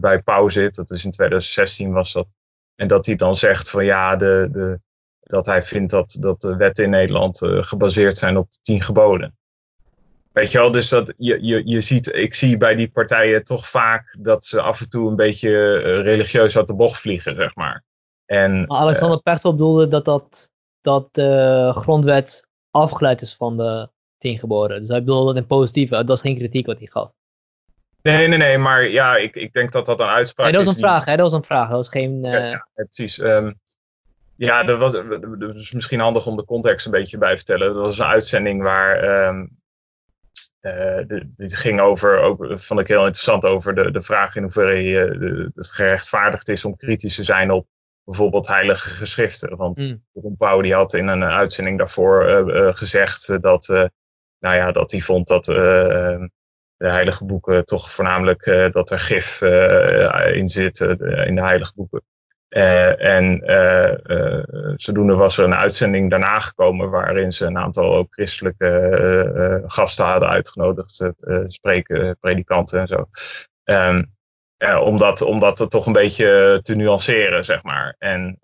bij Pauw zit. Dat is in 2016 was dat. En dat hij dan zegt van ja, de, de, dat hij vindt dat, dat de wetten in Nederland uh, gebaseerd zijn op de tien geboden. Weet je wel, dus dat je, je, je ziet, ik zie bij die partijen toch vaak dat ze af en toe een beetje uh, religieus uit de bocht vliegen, zeg maar. En, maar Alexander uh, Pechtold bedoelde dat, dat, dat de grondwet afgeleid is van de tien geboden. Dus hij bedoelde dat in positieve, dat was geen kritiek wat hij gaf. Nee, nee, nee, maar ja, ik, ik denk dat dat een uitspraak nee, dat was een vraag, hè, dat was een vraag, dat was geen... Ja, ja, precies. Um, ja, dat was dus misschien handig om de context een beetje bij te vertellen. Dat was een uitzending waar. Um, uh, dit ging over, ook vond ik heel interessant, over de, de vraag in hoeverre je, de, het gerechtvaardigd is om kritisch te zijn op bijvoorbeeld heilige geschriften. Want mm. Ron Pauw die had in een uitzending daarvoor uh, uh, gezegd dat, nou ja, dat hij vond dat de heilige boeken toch voornamelijk dat er gif in zit in de heilige boeken. Uh, en uh, zodoende was er een uitzending daarna gekomen waarin ze een aantal ook christelijke gasten hadden uitgenodigd, spreken, predikanten en zo. Um, om, dat, om dat toch een beetje te nuanceren, zeg maar. En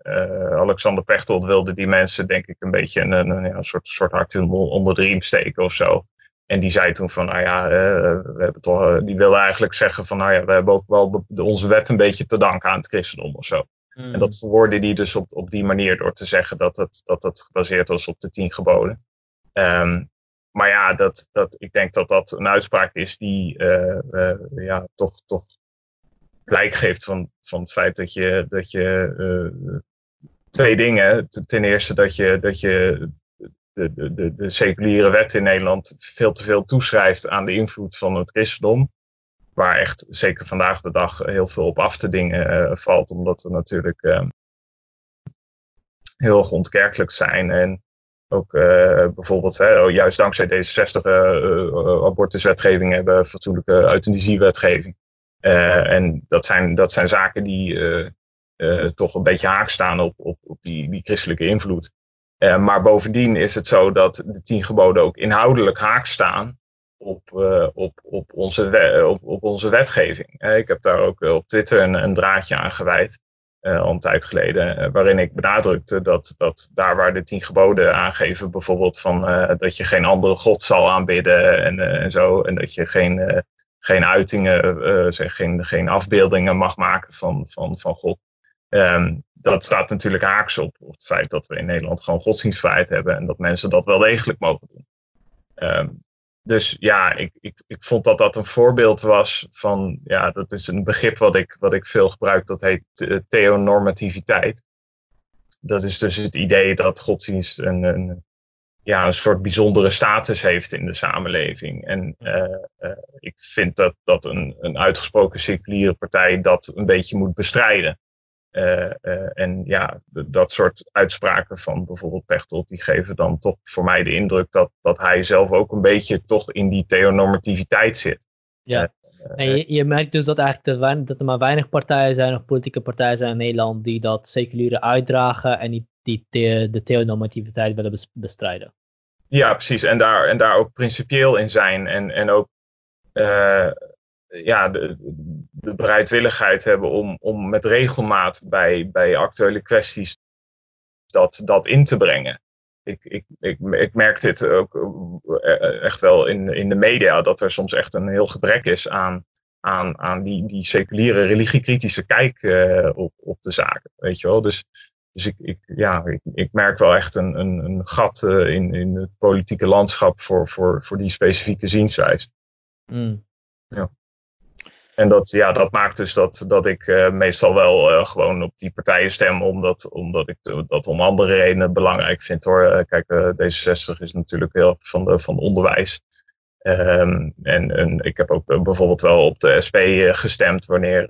Alexander Pechtold wilde die mensen, denk ik, een beetje een, een, een soort, soort hart onder de riem steken of zo. En die zei toen van, nou ja, we hebben toch, die wilde eigenlijk zeggen van, nou ja, we hebben ook wel onze wet een beetje te danken aan het christendom of zo. En dat hmm. verwoordde hij dus op, op die manier door te zeggen dat het, dat het gebaseerd was op de tien geboden. Um, maar ja, dat, dat, ik denk dat dat een uitspraak is die uh, uh, ja, toch, toch blijk geeft van, van het feit dat je, dat je uh, twee dingen. Ten eerste dat je, dat je de seculiere wet in Nederland veel te veel toeschrijft aan de invloed van het christendom waar echt zeker vandaag de dag heel veel op af te dingen uh, valt, omdat er natuurlijk uh, heel erg ontkerkelijk zijn. En ook uh, bijvoorbeeld, hè, oh, juist dankzij deze 60 abortuswetgeving hebben fatsoenlijke euthanasiewetgeving. en dat zijn, dat zijn zaken die toch een beetje haak staan op, op, op die, die christelijke invloed. maar bovendien is het zo dat de tien geboden ook inhoudelijk haak staan op, uh, op, op, onze, op, op onze wetgeving. Uh, ik heb daar ook op Twitter een, een draadje aan gewijd, al een tijd geleden, waarin ik benadrukte dat, dat daar waar de tien geboden aangeven, bijvoorbeeld van dat je geen andere god zal aanbidden en, en zo, en dat je geen, geen uitingen, zeg, geen, geen afbeeldingen mag maken van, van, van God. Um, dat staat natuurlijk haaks op, op het feit dat we in Nederland gewoon godsdienstvrijheid hebben en dat mensen dat wel degelijk mogen doen. Um, dus ja, ik, ik, ik vond dat dat een voorbeeld was van, ja, dat is een begrip wat ik, wat ik veel gebruik, dat heet theonormativiteit. Dat is dus het idee dat godsdienst een, een, ja, een soort bijzondere status heeft in de samenleving. En uh, uh, ik vind dat, dat een, een uitgesproken seculiere partij dat een beetje moet bestrijden. Uh, en ja, dat soort uitspraken van bijvoorbeeld Pechtold, die geven dan toch voor mij de indruk dat, dat hij zelf ook een beetje toch in die theonormativiteit zit. Ja, en je, je merkt dus dat, eigenlijk dat er maar weinig partijen zijn of politieke partijen zijn in Nederland die dat seculiere uitdragen en die, die the, de theonormativiteit willen bestrijden. Ja, precies. En daar, en daar ook principieel in zijn en, en ook uh, ja, de, de bereidwilligheid hebben om, om met regelmaat bij, bij actuele kwesties dat, dat in te brengen. Ik, ik, ik, ik merk dit ook eh, echt wel in, in de media, dat er soms echt een heel gebrek is aan, aan, aan die, die seculiere religiekritische kijk uh, op, op de zaken. Weet je wel? Dus, dus ik, ik, ja, ik, ik merk wel echt een, een, een gat uh, in, in het politieke landschap voor, voor, voor die specifieke zienswijze. Mm. Ja. En dat, ja, dat maakt dus dat, dat ik uh, meestal wel uh, gewoon op die partijen stem, omdat, omdat ik dat om andere redenen belangrijk vind hoor. Uh, kijk, D66 is natuurlijk heel van, de, van onderwijs. Um, en, en ik heb ook bijvoorbeeld wel op de SP gestemd wanneer,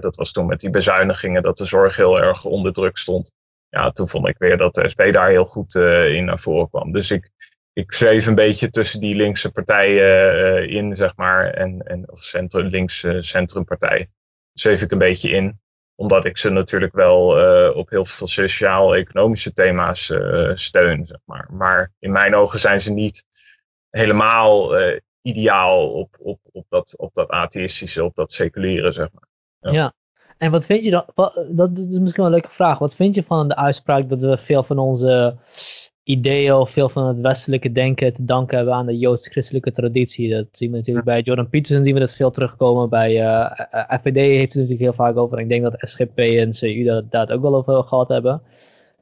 dat was toen met die bezuinigingen, dat de zorg heel erg onder druk stond. Ja, toen vond ik weer dat de SP daar heel goed in naar voren kwam. Dus ik, ik zweef een beetje tussen die linkse partijen uh, in, zeg maar, en, en of centrum, links uh, centrumpartij. Zweef ik een beetje in, omdat ik ze natuurlijk wel uh, op heel veel sociaal-economische thema's steun, zeg maar. Maar in mijn ogen zijn ze niet helemaal ideaal op, op, op, dat, op dat atheïstische, op dat seculiere, zeg maar. Ja. En wat vind je dan, dat is misschien wel een leuke vraag, wat vind je van de uitspraak dat we veel van onze ideeën of veel van het westelijke denken te danken hebben aan de joods-christelijke traditie. Dat zien we natuurlijk bij Jordan Peterson, zien we dat veel terugkomen. Bij uh, eh, eh, FVD heeft het natuurlijk heel vaak over. En ik denk dat SGP en CU dat, dat ook wel over gehad hebben.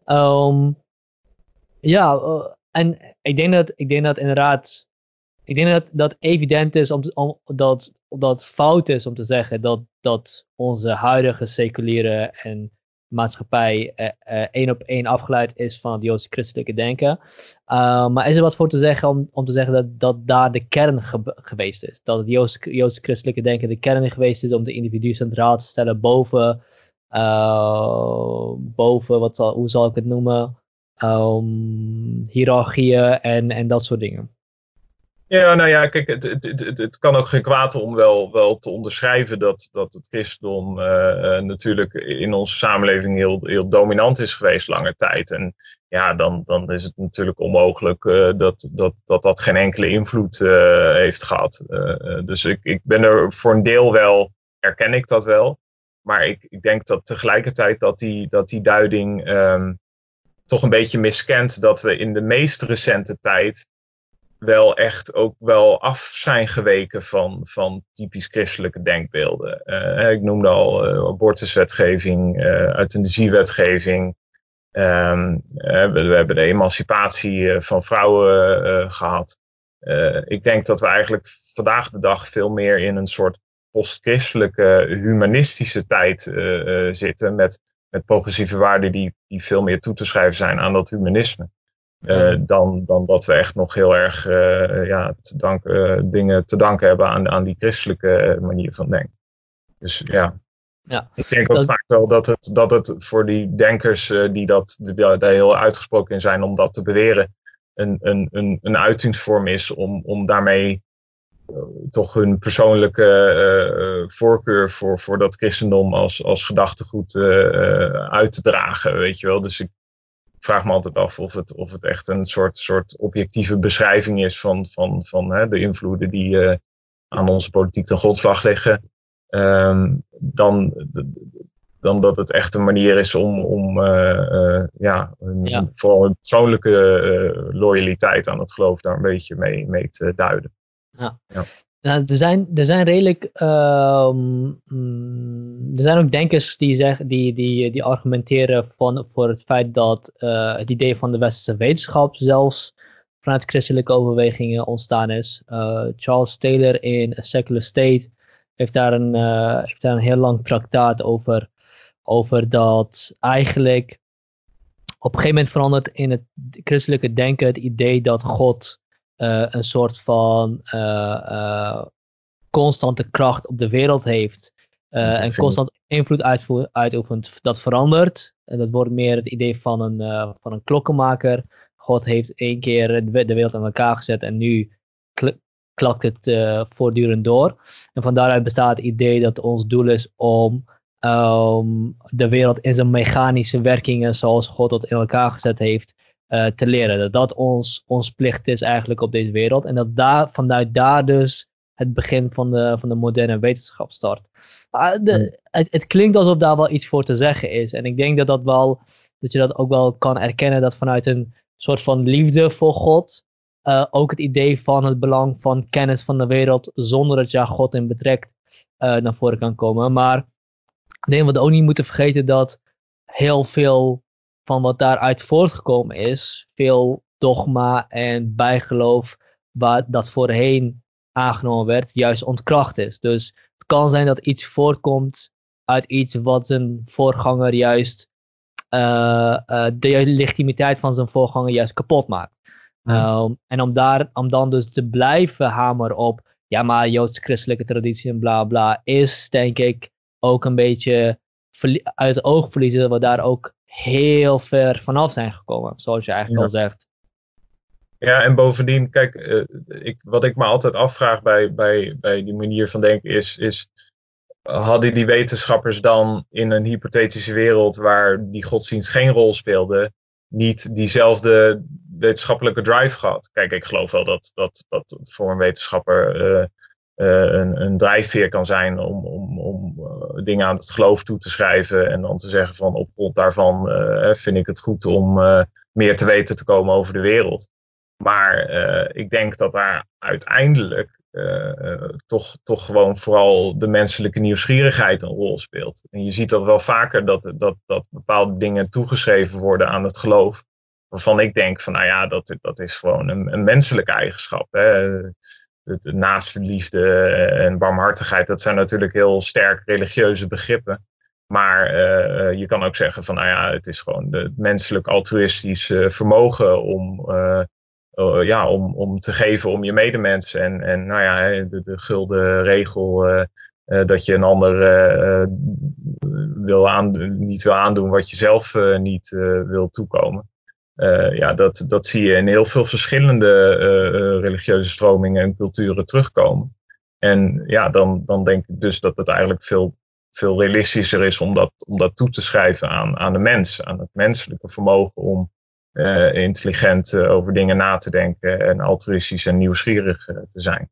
Um, ja, en ik denk dat, ik denk dat inderdaad, ik denk dat dat evident is om, om dat, dat fout is om te zeggen dat, dat onze huidige seculiere en maatschappij uh, één op één afgeleid is van het Joods-christelijke denken. Uh, maar is er wat voor te zeggen om, om te zeggen dat, dat daar de kern geweest is? Dat het Joods-christelijke denken de kern geweest is om de individu centraal te stellen boven, boven wat zal, hoe zal ik het noemen, um, hiërarchieën en, en dat soort dingen? Ja, nou ja, kijk, het, het, het, kan ook geen kwaad om wel, wel te onderschrijven dat, dat het christendom uh, natuurlijk in onze samenleving heel, heel dominant is geweest lange tijd. En ja, dan, dan is het natuurlijk onmogelijk uh, dat, dat, dat dat geen enkele invloed heeft gehad. dus ik, ik ben er voor een deel wel, erken ik dat wel. Maar ik, ik denk dat tegelijkertijd dat die, dat die duiding um, toch een beetje miskent dat we in de meest recente tijd wel echt ook wel af zijn geweken van, van typisch christelijke denkbeelden. Uh, ik noemde al uh, abortuswetgeving, uh, euthanasiewetgeving. Um, we, we, hebben de emancipatie van vrouwen gehad. ik denk dat we eigenlijk vandaag de dag veel meer in een soort postchristelijke humanistische tijd zitten. Met, met progressieve waarden die, die veel meer toe te schrijven zijn aan dat humanisme. Uh, dan, dan dat we echt nog heel erg uh, ja, te dank, uh, dingen te danken hebben aan, aan die christelijke manier van denken. Dus ja, ja. ik denk ook dat... vaak wel dat het, dat het voor die denkers die, dat, die daar heel uitgesproken in zijn om dat te beweren, een, een, een, een uitingsvorm is om, om daarmee toch hun persoonlijke voorkeur voor, voor dat christendom als, als gedachtegoed uit te dragen. Weet je wel. Dus ik, vraag me altijd af of het, of het echt een soort, soort objectieve beschrijving is van, van, van hè, de invloeden die uh, aan onze politiek ten grondslag liggen. Um, dan, dan dat het echt een manier is om, om uh, uh, ja, een, ja, vooral een persoonlijke loyaliteit aan het geloof daar een beetje mee, mee te duiden. Ja. ja. Nou, er, zijn, er zijn redelijk. Uh, er zijn ook denkers die, zeggen, die, die, die argumenteren van, voor het feit dat uh, het idee van de westerse wetenschap zelfs vanuit christelijke overwegingen ontstaan is. Charles Taylor in A Secular State heeft daar een, heeft daar een heel lang traktaat over, over dat eigenlijk op een gegeven moment verandert in het christelijke denken het idee dat God een soort van constante kracht op de wereld heeft uh, en constant invloed uitoefent, dat verandert. En dat wordt meer het idee van een, uh, van een klokkenmaker. God heeft één keer de wereld aan elkaar gezet en nu klakt het uh, voortdurend door. En van daaruit bestaat het idee dat ons doel is om um, de wereld in zijn mechanische werkingen zoals God dat in elkaar gezet heeft te leren. Dat dat ons, ons plicht is eigenlijk op deze wereld. En dat daar, vanuit daar dus het begin van de, van de moderne wetenschap start. de, het, het, klinkt alsof daar wel iets voor te zeggen is. En ik denk dat, dat, wel, dat je dat ook wel kan erkennen dat vanuit een soort van liefde voor God. Uh, ook het idee van het belang van kennis van de wereld zonder dat je ja, God in betrekt naar voren kan komen. Maar ik denk dat we ook niet moeten vergeten dat heel veel van wat daaruit voortgekomen is, veel dogma en bijgeloof, waar dat voorheen aangenomen werd, juist ontkracht is. Dus het kan zijn dat iets voortkomt uit iets wat zijn voorganger juist uh, uh, de legitimiteit van zijn voorganger juist kapot maakt. Um, en om, daar, om dan dus te blijven hameren op, ja maar joods-christelijke traditie en bla bla, is denk ik ook een beetje uit het oog verliezen dat we daar ook heel ver vanaf zijn gekomen, zoals je eigenlijk al zegt. Ja, en bovendien, kijk, uh, ik, wat ik me altijd afvraag bij, bij, bij die manier van denken is, is, hadden die wetenschappers dan in een hypothetische wereld waar die godsdienst geen rol speelde, niet diezelfde wetenschappelijke drive gehad? Kijk, ik geloof wel dat dat, dat voor een wetenschapper uh, een, een drijfveer kan zijn om, om, om dingen aan het geloof toe te schrijven en dan te zeggen van op grond daarvan vind ik het goed om meer te weten te komen over de wereld. Maar eh, ik denk dat daar uiteindelijk toch, toch gewoon vooral de menselijke nieuwsgierigheid een rol speelt. En je ziet dat wel vaker dat, dat, dat bepaalde dingen toegeschreven worden aan het geloof. Waarvan ik denk van nou ja, dat, dat is gewoon een, een menselijke eigenschap. Hè. De, de naaste liefde en barmhartigheid, dat zijn natuurlijk heel sterk religieuze begrippen. Maar uh, je kan ook zeggen van nou ja, het is gewoon het menselijk altruïstisch vermogen om uh, ja, om, om te geven om je medemens. En, en nou ja, de, de gulden regel dat je een ander wil niet wil aandoen wat je zelf niet wil toekomen. Ja, dat, dat zie je in heel veel verschillende religieuze stromingen en culturen terugkomen. En ja, dan, dan denk ik dus dat het eigenlijk veel, veel realistischer is om dat, om dat toe te schrijven aan, aan de mens, aan het menselijke vermogen om uh, intelligent over dingen na te denken en altruïstisch en nieuwsgierig te zijn.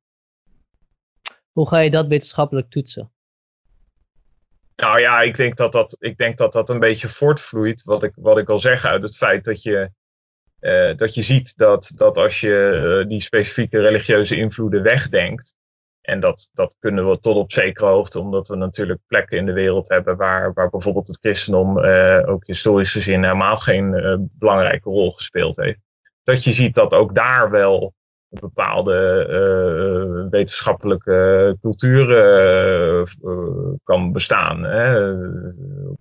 Hoe ga je dat wetenschappelijk toetsen? Nou ja, ik denk dat dat, ik denk dat, dat een beetje voortvloeit, wat ik, wat ik al zeg, uit het feit dat je, dat je ziet dat, dat als je die specifieke religieuze invloeden wegdenkt, en dat, dat kunnen we tot op zekere hoogte, omdat we natuurlijk plekken in de wereld hebben waar, waar bijvoorbeeld het christendom uh, ook historisch gezien helemaal geen belangrijke rol gespeeld heeft. Dat je ziet dat ook daar wel bepaalde wetenschappelijke cultuur kan bestaan. Hè.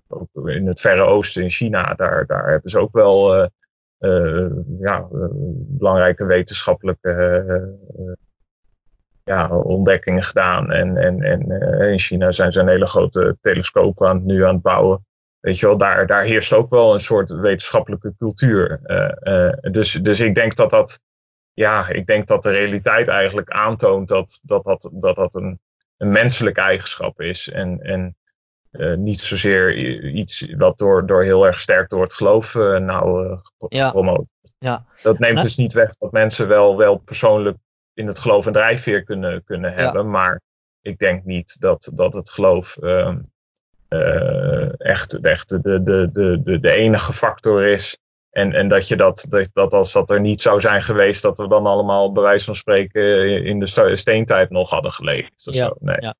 Ook in het Verre Oosten, in China, daar, daar hebben ze ook wel ja, belangrijke wetenschappelijke ja, ontdekkingen gedaan. En, en, en in China zijn ze een hele grote telescoop aan, nu aan het bouwen. Weet je wel, daar, daar heerst ook wel een soort wetenschappelijke cultuur. Dus, dus ik denk dat dat, ja, ik denk dat de realiteit eigenlijk aantoont dat dat, dat, dat, dat een, een menselijke eigenschap is. En, en niet zozeer iets wat door, door heel erg sterk door het geloof nou gepromoot. Ja. Dat neemt dus niet weg dat mensen wel, wel persoonlijk in het geloof een drijfveer kunnen, kunnen hebben. Maar ik denk niet dat, dat het geloof uh, echt, echt de, de, de, de, de enige factor is. En, en dat je dat, dat, dat als dat er niet zou zijn geweest, dat we dan allemaal bij wijze van spreken in de steentijd nog hadden geleefd. Zo. Nee. ja.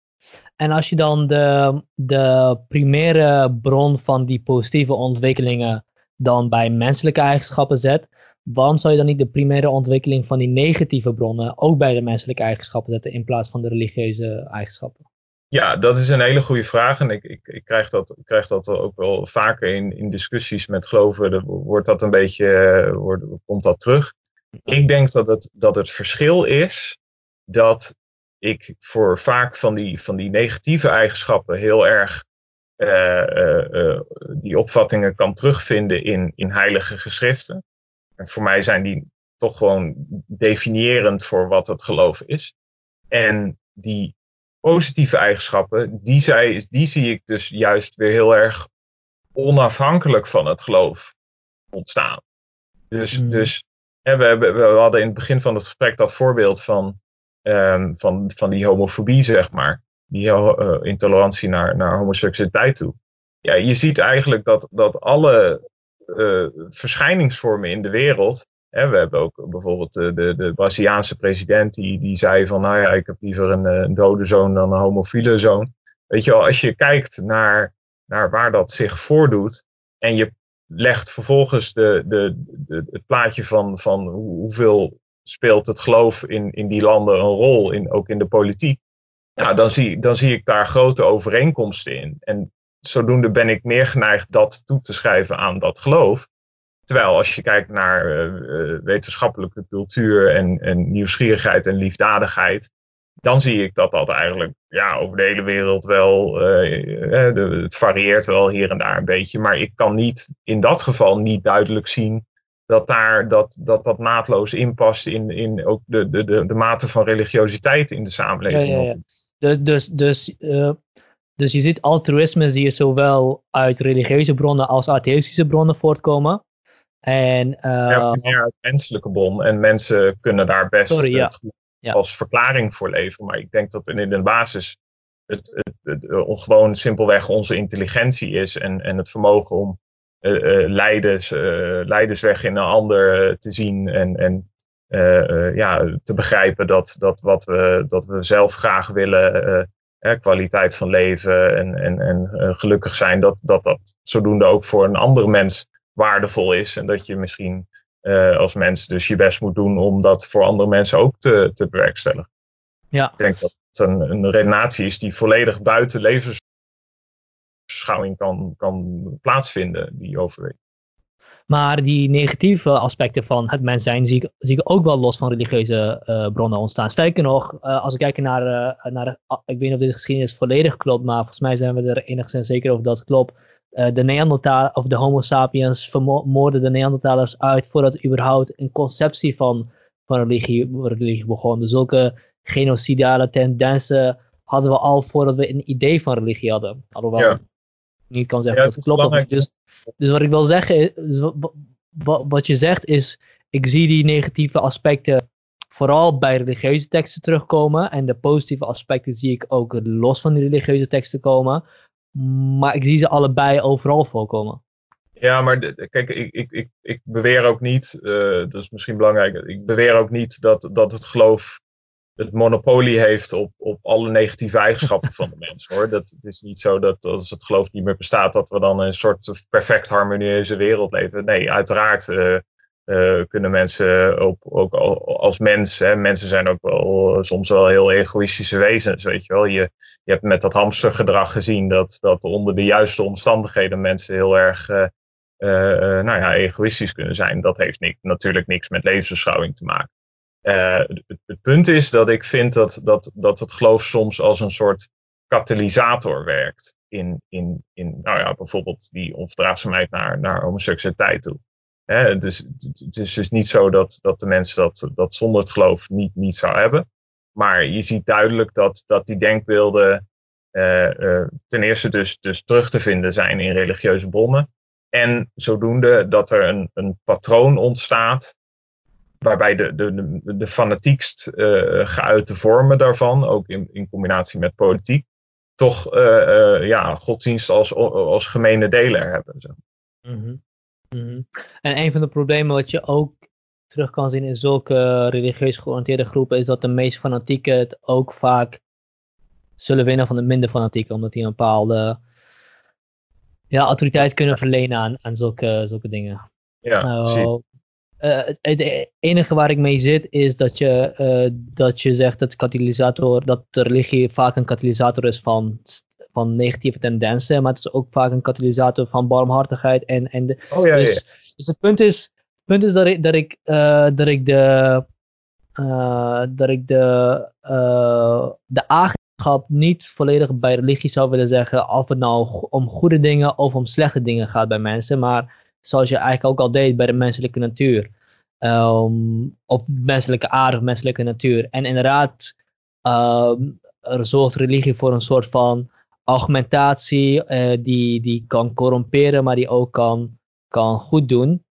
En als je dan de, de primaire bron van die positieve ontwikkelingen dan bij menselijke eigenschappen zet, waarom zou je dan niet de primaire ontwikkeling van die negatieve bronnen ook bij de menselijke eigenschappen zetten in plaats van de religieuze eigenschappen? Ja, dat is een hele goede vraag. En ik, ik, ik, krijg, dat, krijg dat ook wel vaker in, in discussies met geloven. Wordt dat een beetje, eh, wordt, komt dat terug? Ik denk dat het, dat het verschil is dat ik voor vaak van die, van die negatieve eigenschappen heel erg uh, die opvattingen kan terugvinden in, in heilige geschriften. En voor mij zijn die toch gewoon definiërend voor wat het geloof is. En die positieve eigenschappen, die, zij, die zie ik dus juist weer heel erg onafhankelijk van het geloof ontstaan. Dus, mm. dus hè, we, hebben, we hadden in het begin van het gesprek dat voorbeeld van, um, van, van die homofobie, zeg maar. Die uh, intolerantie naar, naar homoseksualiteit toe. Ja, je ziet eigenlijk dat, dat alle uh, verschijningsvormen in de wereld we hebben ook bijvoorbeeld de, de, Braziliaanse president die, die zei van, nou ja, ik heb liever een, een dode zoon dan een homofiele zoon. Weet je wel, als je kijkt naar, naar waar dat zich voordoet en je legt vervolgens de, de, de, het plaatje van, van hoeveel speelt het geloof in, in die landen een rol, in, ook in de politiek, ja, dan, zie, dan zie ik daar grote overeenkomsten in. En zodoende ben ik meer geneigd dat toe te schrijven aan dat geloof. Terwijl als je kijkt naar eh, eh, wetenschappelijke cultuur en, en, nieuwsgierigheid en liefdadigheid, dan zie ik dat dat eigenlijk ja, over de hele wereld wel, uh, het varieert wel hier en daar een beetje, maar ik kan niet in dat geval niet duidelijk zien dat daar, dat, dat, dat naadloos inpast in, in ook de, de, de, de mate van religiositeit in de samenleving. Ja, ja, ja. Dus, dus, dus, dus je ziet altruïsme zie je zowel uit religieuze bronnen als atheïstische bronnen voortkomen. En, uh, meer uit menselijke bron. En mensen kunnen daar best sorry, ja. als verklaring voor leveren. Maar ik denk dat in de basis het, het, het, gewoon simpelweg onze intelligentie is. En, en het vermogen om uh, uh, leiders, leidersweg in een ander te zien. En, en ja, te begrijpen dat, dat wat we, dat we zelf graag willen. kwaliteit van leven en, en, en gelukkig zijn, dat, dat dat zodoende ook voor een andere mens waardevol is. En dat je misschien uh, als mens dus je best moet doen om dat voor andere mensen ook te, te bewerkstelligen. Ja. Ik denk dat het een, een redenatie is die volledig buiten kan, kan plaatsvinden, die overweging. Maar die negatieve aspecten van het mens zijn zie ik, zie ik ook wel los van religieuze uh, bronnen ontstaan. Sterker nog, uh, als we kijken naar, uh, naar, ik weet niet of dit geschiedenis volledig klopt, maar volgens mij zijn we er enigszins zeker over dat het klopt. Eh, de Neandertal of de Homo sapiens vermoorden de Neandertalers uit voordat überhaupt een conceptie van, van religie, religie begon. Dus zulke genocidale tendensen hadden we al voordat we een idee van religie hadden. Alhoewel ja. Niet kan zeggen dat het klopt. Dus, dus wat ik wil zeggen, dus wat je zegt is, ik zie die negatieve aspecten vooral bij religieuze teksten terugkomen. En de positieve aspecten zie ik ook los van die religieuze teksten komen. Maar ik zie ze allebei overal voorkomen. Ja, maar kijk, ik, ik, ik, ik beweer ook niet, uh, dat is misschien belangrijk, ik beweer ook niet dat, dat het geloof het monopolie heeft op, op alle negatieve eigenschappen van de mens. Hoor. Dat, het is niet zo dat als het geloof niet meer bestaat, dat we dan een soort perfect harmonieuze wereld leven. Nee, uiteraard uh, uh, kunnen mensen ook, ook als mens, hè, mensen zijn ook wel soms wel heel egoïstische wezens, weet je wel. Je, je hebt met dat hamstergedrag gezien dat, dat onder de juiste omstandigheden mensen heel erg uh, nou ja, egoïstisch kunnen zijn. Dat heeft niks, natuurlijk niks met levensbeschouwing te maken. Het, het, punt is dat ik vind dat, dat, dat het geloof soms als een soort katalysator werkt. In, in, in nou ja, bijvoorbeeld die onverdraagzaamheid naar, naar homoseksualiteit toe. Hè, dus het is dus niet zo dat, dat de mensen dat, dat zonder het geloof niet, niet zou hebben. Maar je ziet duidelijk dat, dat die denkbeelden uh, uh, ten eerste dus, dus terug te vinden zijn in religieuze bronnen. En zodoende dat er een, een patroon ontstaat waarbij de, de, de, de fanatiekst uh, geuite vormen daarvan, ook in, in combinatie met politiek, toch ja, godsdienst als, als gemene deler hebben. Zo. Mm Mhm. En een van de problemen wat je ook terug kan zien in zulke religieus georiënteerde groepen is dat de meest fanatieken het ook vaak zullen winnen van de minder fanatieken, omdat die een bepaalde ja, autoriteit kunnen verlenen aan, aan zulke, zulke dingen. Ja, uh, het enige waar ik mee zit is dat je, dat je zegt dat katalysator, dat de religie vaak een katalysator is van van negatieve tendensen, maar het is ook vaak een katalysator van barmhartigheid. En, en de, oh, ja, dus, ja. dus het punt is, punt is dat ik, dat ik, uh, dat ik de, dat ik de, de eigenschap niet volledig bij religie zou willen zeggen, of het nou om goede dingen of om slechte dingen gaat bij mensen, maar zoals je eigenlijk ook al deed bij de menselijke natuur. Um, of menselijke aard of menselijke natuur. En inderdaad, um, er zorgt religie voor een soort van argumentatie uh, die, die kan corromperen, maar die ook kan, kan goed doen.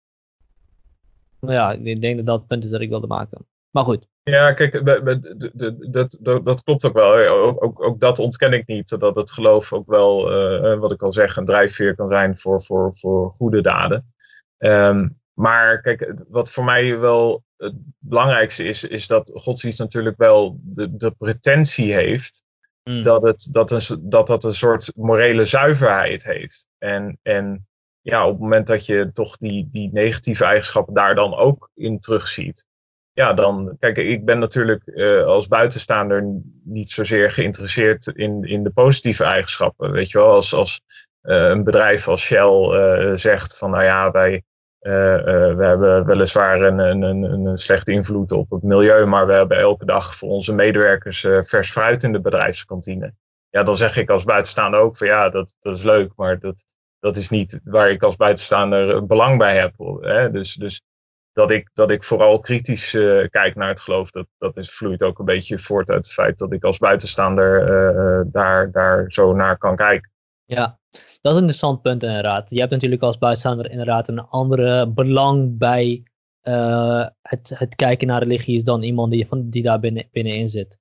Nou ja, ik denk dat dat het punt is dat ik wilde maken. Maar goed. Ja, kijk, dat, dat, dat klopt ook wel. Ook, ook, ook, dat ontken ik niet. Dat het geloof ook wel, uh, wat ik al zeg, een drijfveer kan zijn voor, voor, voor goede daden. Um, maar kijk, wat voor mij wel het belangrijkste is, is dat godsdienst natuurlijk wel de, de pretentie heeft Mm. Dat, het, dat, een, dat dat een soort morele zuiverheid heeft. En, en ja, op het moment dat je toch die, die negatieve eigenschappen daar dan ook in terugziet. Ja, dan, kijk, ik ben natuurlijk uh, als buitenstaander niet zozeer geïnteresseerd in, in de positieve eigenschappen. Weet je wel, als, als uh, een bedrijf als Shell uh, zegt van, nou ja, wij, we hebben weliswaar een, een, een, slechte invloed op het milieu, maar we hebben elke dag voor onze medewerkers vers fruit in de bedrijfskantine. Ja, dan zeg ik als buitenstaander ook van ja, dat, dat is leuk, maar dat, dat is niet waar ik als buitenstaander belang bij heb. Hè? Dus, dus dat, ik, dat ik vooral kritisch kijk naar het geloof, dat, dat is, vloeit ook een beetje voort uit het feit dat ik als buitenstaander daar, daar zo naar kan kijken. Ja, dat is een interessant punt inderdaad. Je hebt natuurlijk als buitenstaander inderdaad een andere belang bij het, het kijken naar religie dan iemand die, van, die daar binnen, binnenin zit.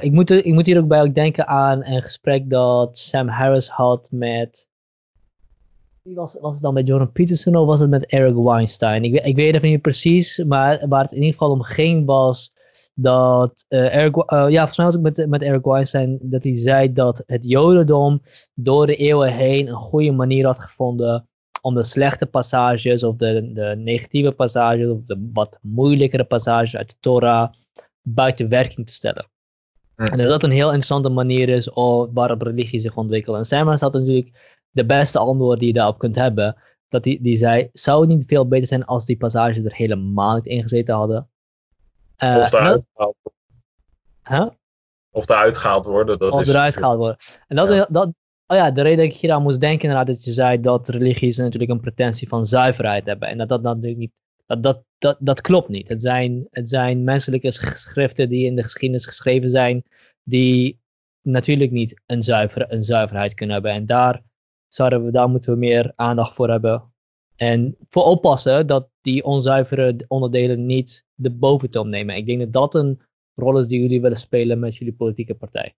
Ik, moet, ik moet hier ook bij ook denken aan een gesprek dat Sam Harris had met. Was, was het dan met Jordan Peterson of was het met Eric Weinstein? Ik, ik weet het niet precies, maar waar het in ieder geval om ging was dat uh, Eric, uh, ja, volgens mij was ik met, met Eric Weinstein, dat hij zei dat het Jodendom door de eeuwen heen een goede manier had gevonden om de slechte passages of de, de negatieve passages of de wat moeilijkere passages uit de Torah buiten werking te stellen. En dat dat een heel interessante manier is waarop religie zich ontwikkelt. En Simon had natuurlijk de beste antwoord die je daarop kunt hebben. Dat die, die zei, zou het niet veel beter zijn als die passages er helemaal niet in gezeten hadden? Uh, of eruit gehaald huh? Of eruit gehaald worden. Dat of is eruit gehaald worden. En dat, ja. is, dat, oh ja, de reden dat ik hier aan moest denken inderdaad, dat je zei dat religies natuurlijk een pretentie van zuiverheid hebben. En dat dat natuurlijk niet, dat, dat, dat, dat klopt niet. Het zijn, het zijn menselijke geschriften die in de geschiedenis geschreven zijn, die natuurlijk niet een, zuiver, een zuiverheid kunnen hebben. En daar, zouden we, daar moeten we meer aandacht voor hebben. En voor oppassen dat die onzuivere onderdelen niet de boventoon nemen. Ik denk dat dat een rol is die jullie willen spelen met jullie politieke partij.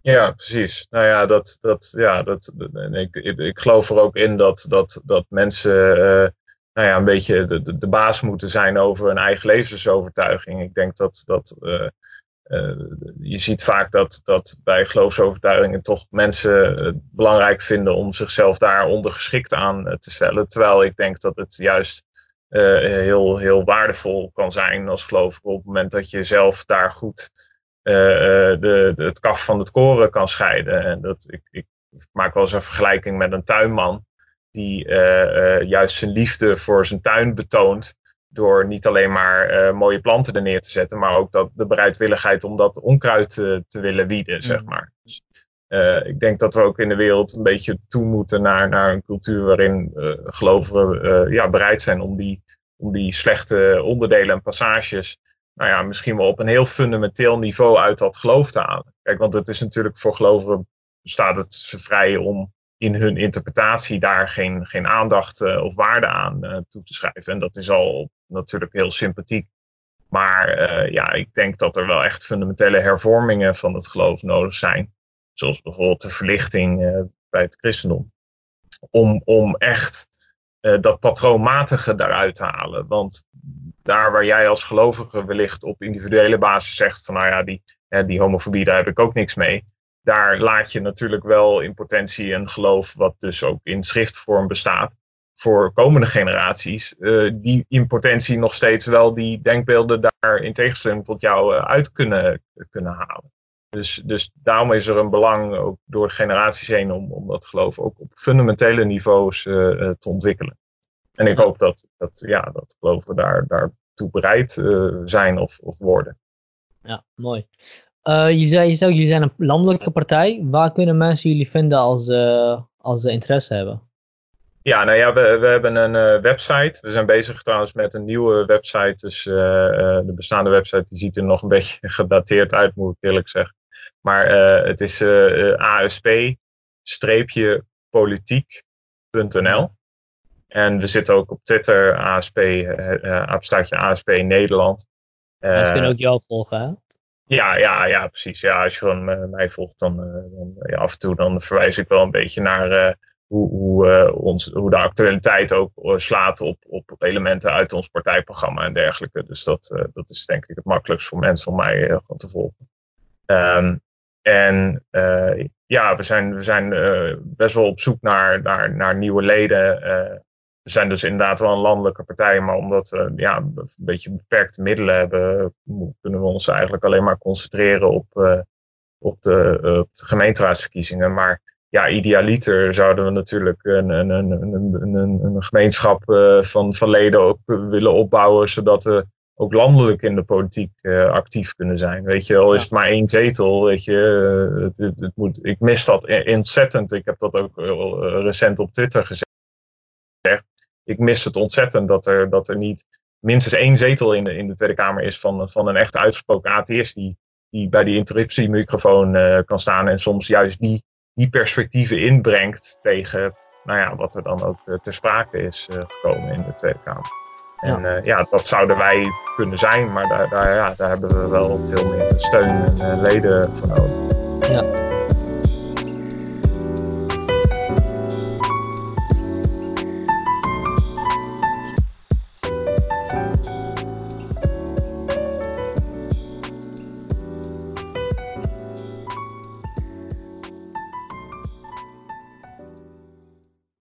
Ja, precies. Nou ja, dat, dat, ja, dat, ik, ik, geloof er ook in dat, dat, dat mensen uh, nou ja, een beetje de, de, baas moeten zijn over hun eigen levensovertuiging. Ik denk dat, dat uh, je ziet vaak dat, dat bij geloofsovertuigingen toch mensen het belangrijk vinden om zichzelf daar ondergeschikt aan te stellen. Terwijl ik denk dat het juist uh, heel, heel waardevol kan zijn als gelovige op het moment dat je zelf daar goed de, het kaf van het koren kan scheiden. En dat, ik, ik maak wel eens een vergelijking met een tuinman die juist zijn liefde voor zijn tuin betoont door niet alleen maar mooie planten er neer te zetten, maar ook dat de bereidwilligheid om dat onkruid te, te willen wieden, zeg mm. maar. Dus, uh, ik denk dat we ook in de wereld een beetje toe moeten naar, naar een cultuur waarin uh, gelovigen uh, ja, bereid zijn om die, om die slechte onderdelen en passages, nou ja, misschien wel op een heel fundamenteel niveau uit dat geloof te halen. Kijk, want het is natuurlijk voor gelovigen staat het ze vrij om in hun interpretatie daar geen, geen aandacht of waarde aan toe te schrijven. En dat is al natuurlijk heel sympathiek. Maar ja, ik denk dat er wel echt fundamentele hervormingen van het geloof nodig zijn zoals bijvoorbeeld de verlichting bij het christendom, om, om echt dat patroonmatige daaruit te halen. Want daar waar jij als gelovige wellicht op individuele basis zegt van nou ja, die, die homofobie, daar heb ik ook niks mee. Daar laat je natuurlijk wel in potentie een geloof wat dus ook in schriftvorm bestaat, voor komende generaties, die in potentie nog steeds wel die denkbeelden daar in tegenstelling tot jou uit kunnen, kunnen halen. Dus, dus daarom is er een belang ook door de generaties heen om, om dat geloof ook op fundamentele niveaus te ontwikkelen. En ik hoop dat, dat, ja, dat geloven daar, daartoe bereid zijn of, of worden. Ja, mooi. Uh, je, zei, je zei jullie zijn een landelijke partij. Waar kunnen mensen jullie vinden als, uh, als ze interesse hebben? Ja, nou ja, we, we hebben een uh, website. We zijn bezig trouwens met een nieuwe website. Dus de bestaande website die ziet er nog een beetje gedateerd uit, moet ik eerlijk zeggen. Maar het is asp-politiek.nl. En we zitten ook op Twitter, ASP, uh, ASP Nederland. Mensen kunnen ook jou volgen, hè? Ja, ja, ja, precies. Ja, als je gewoon uh, mij volgt, dan, uh, dan ja, af en toe dan verwijs ik wel een beetje naar uh, hoe, hoe, ons, hoe de actualiteit ook slaat op, op elementen uit ons partijprogramma en dergelijke. Dus dat, dat is denk ik het makkelijkst voor mensen om mij gewoon te volgen. Um, en ja, we zijn, we zijn best wel op zoek naar, naar, naar nieuwe leden zijn dus inderdaad wel een landelijke partij, maar omdat we ja, een beetje beperkte middelen hebben, kunnen we ons eigenlijk alleen maar concentreren op, uh, op, de, uh, op de gemeenteraadsverkiezingen. Maar ja, idealiter zouden we natuurlijk een, een, een, een, een, een gemeenschap uh, van, van leden ook willen opbouwen, zodat we ook landelijk in de politiek actief kunnen zijn. Weet je, al is het maar één zetel, weet je, het, het, het moet, ik mis dat ontzettend. Ik heb dat ook recent op Twitter gezegd ik mis het ontzettend dat er, dat er niet minstens één zetel in de, in de Tweede Kamer is van, van een echt uitgesproken atheïst die, die bij die interruptiemicrofoon uh, kan staan en soms juist die, die perspectieven inbrengt tegen nou ja, wat er dan ook uh, ter sprake is uh, gekomen in de Tweede Kamer. En ja. ja, dat zouden wij kunnen zijn, maar daar, daar, ja, daar hebben we wel veel meer steun en leden voor nodig. Ja.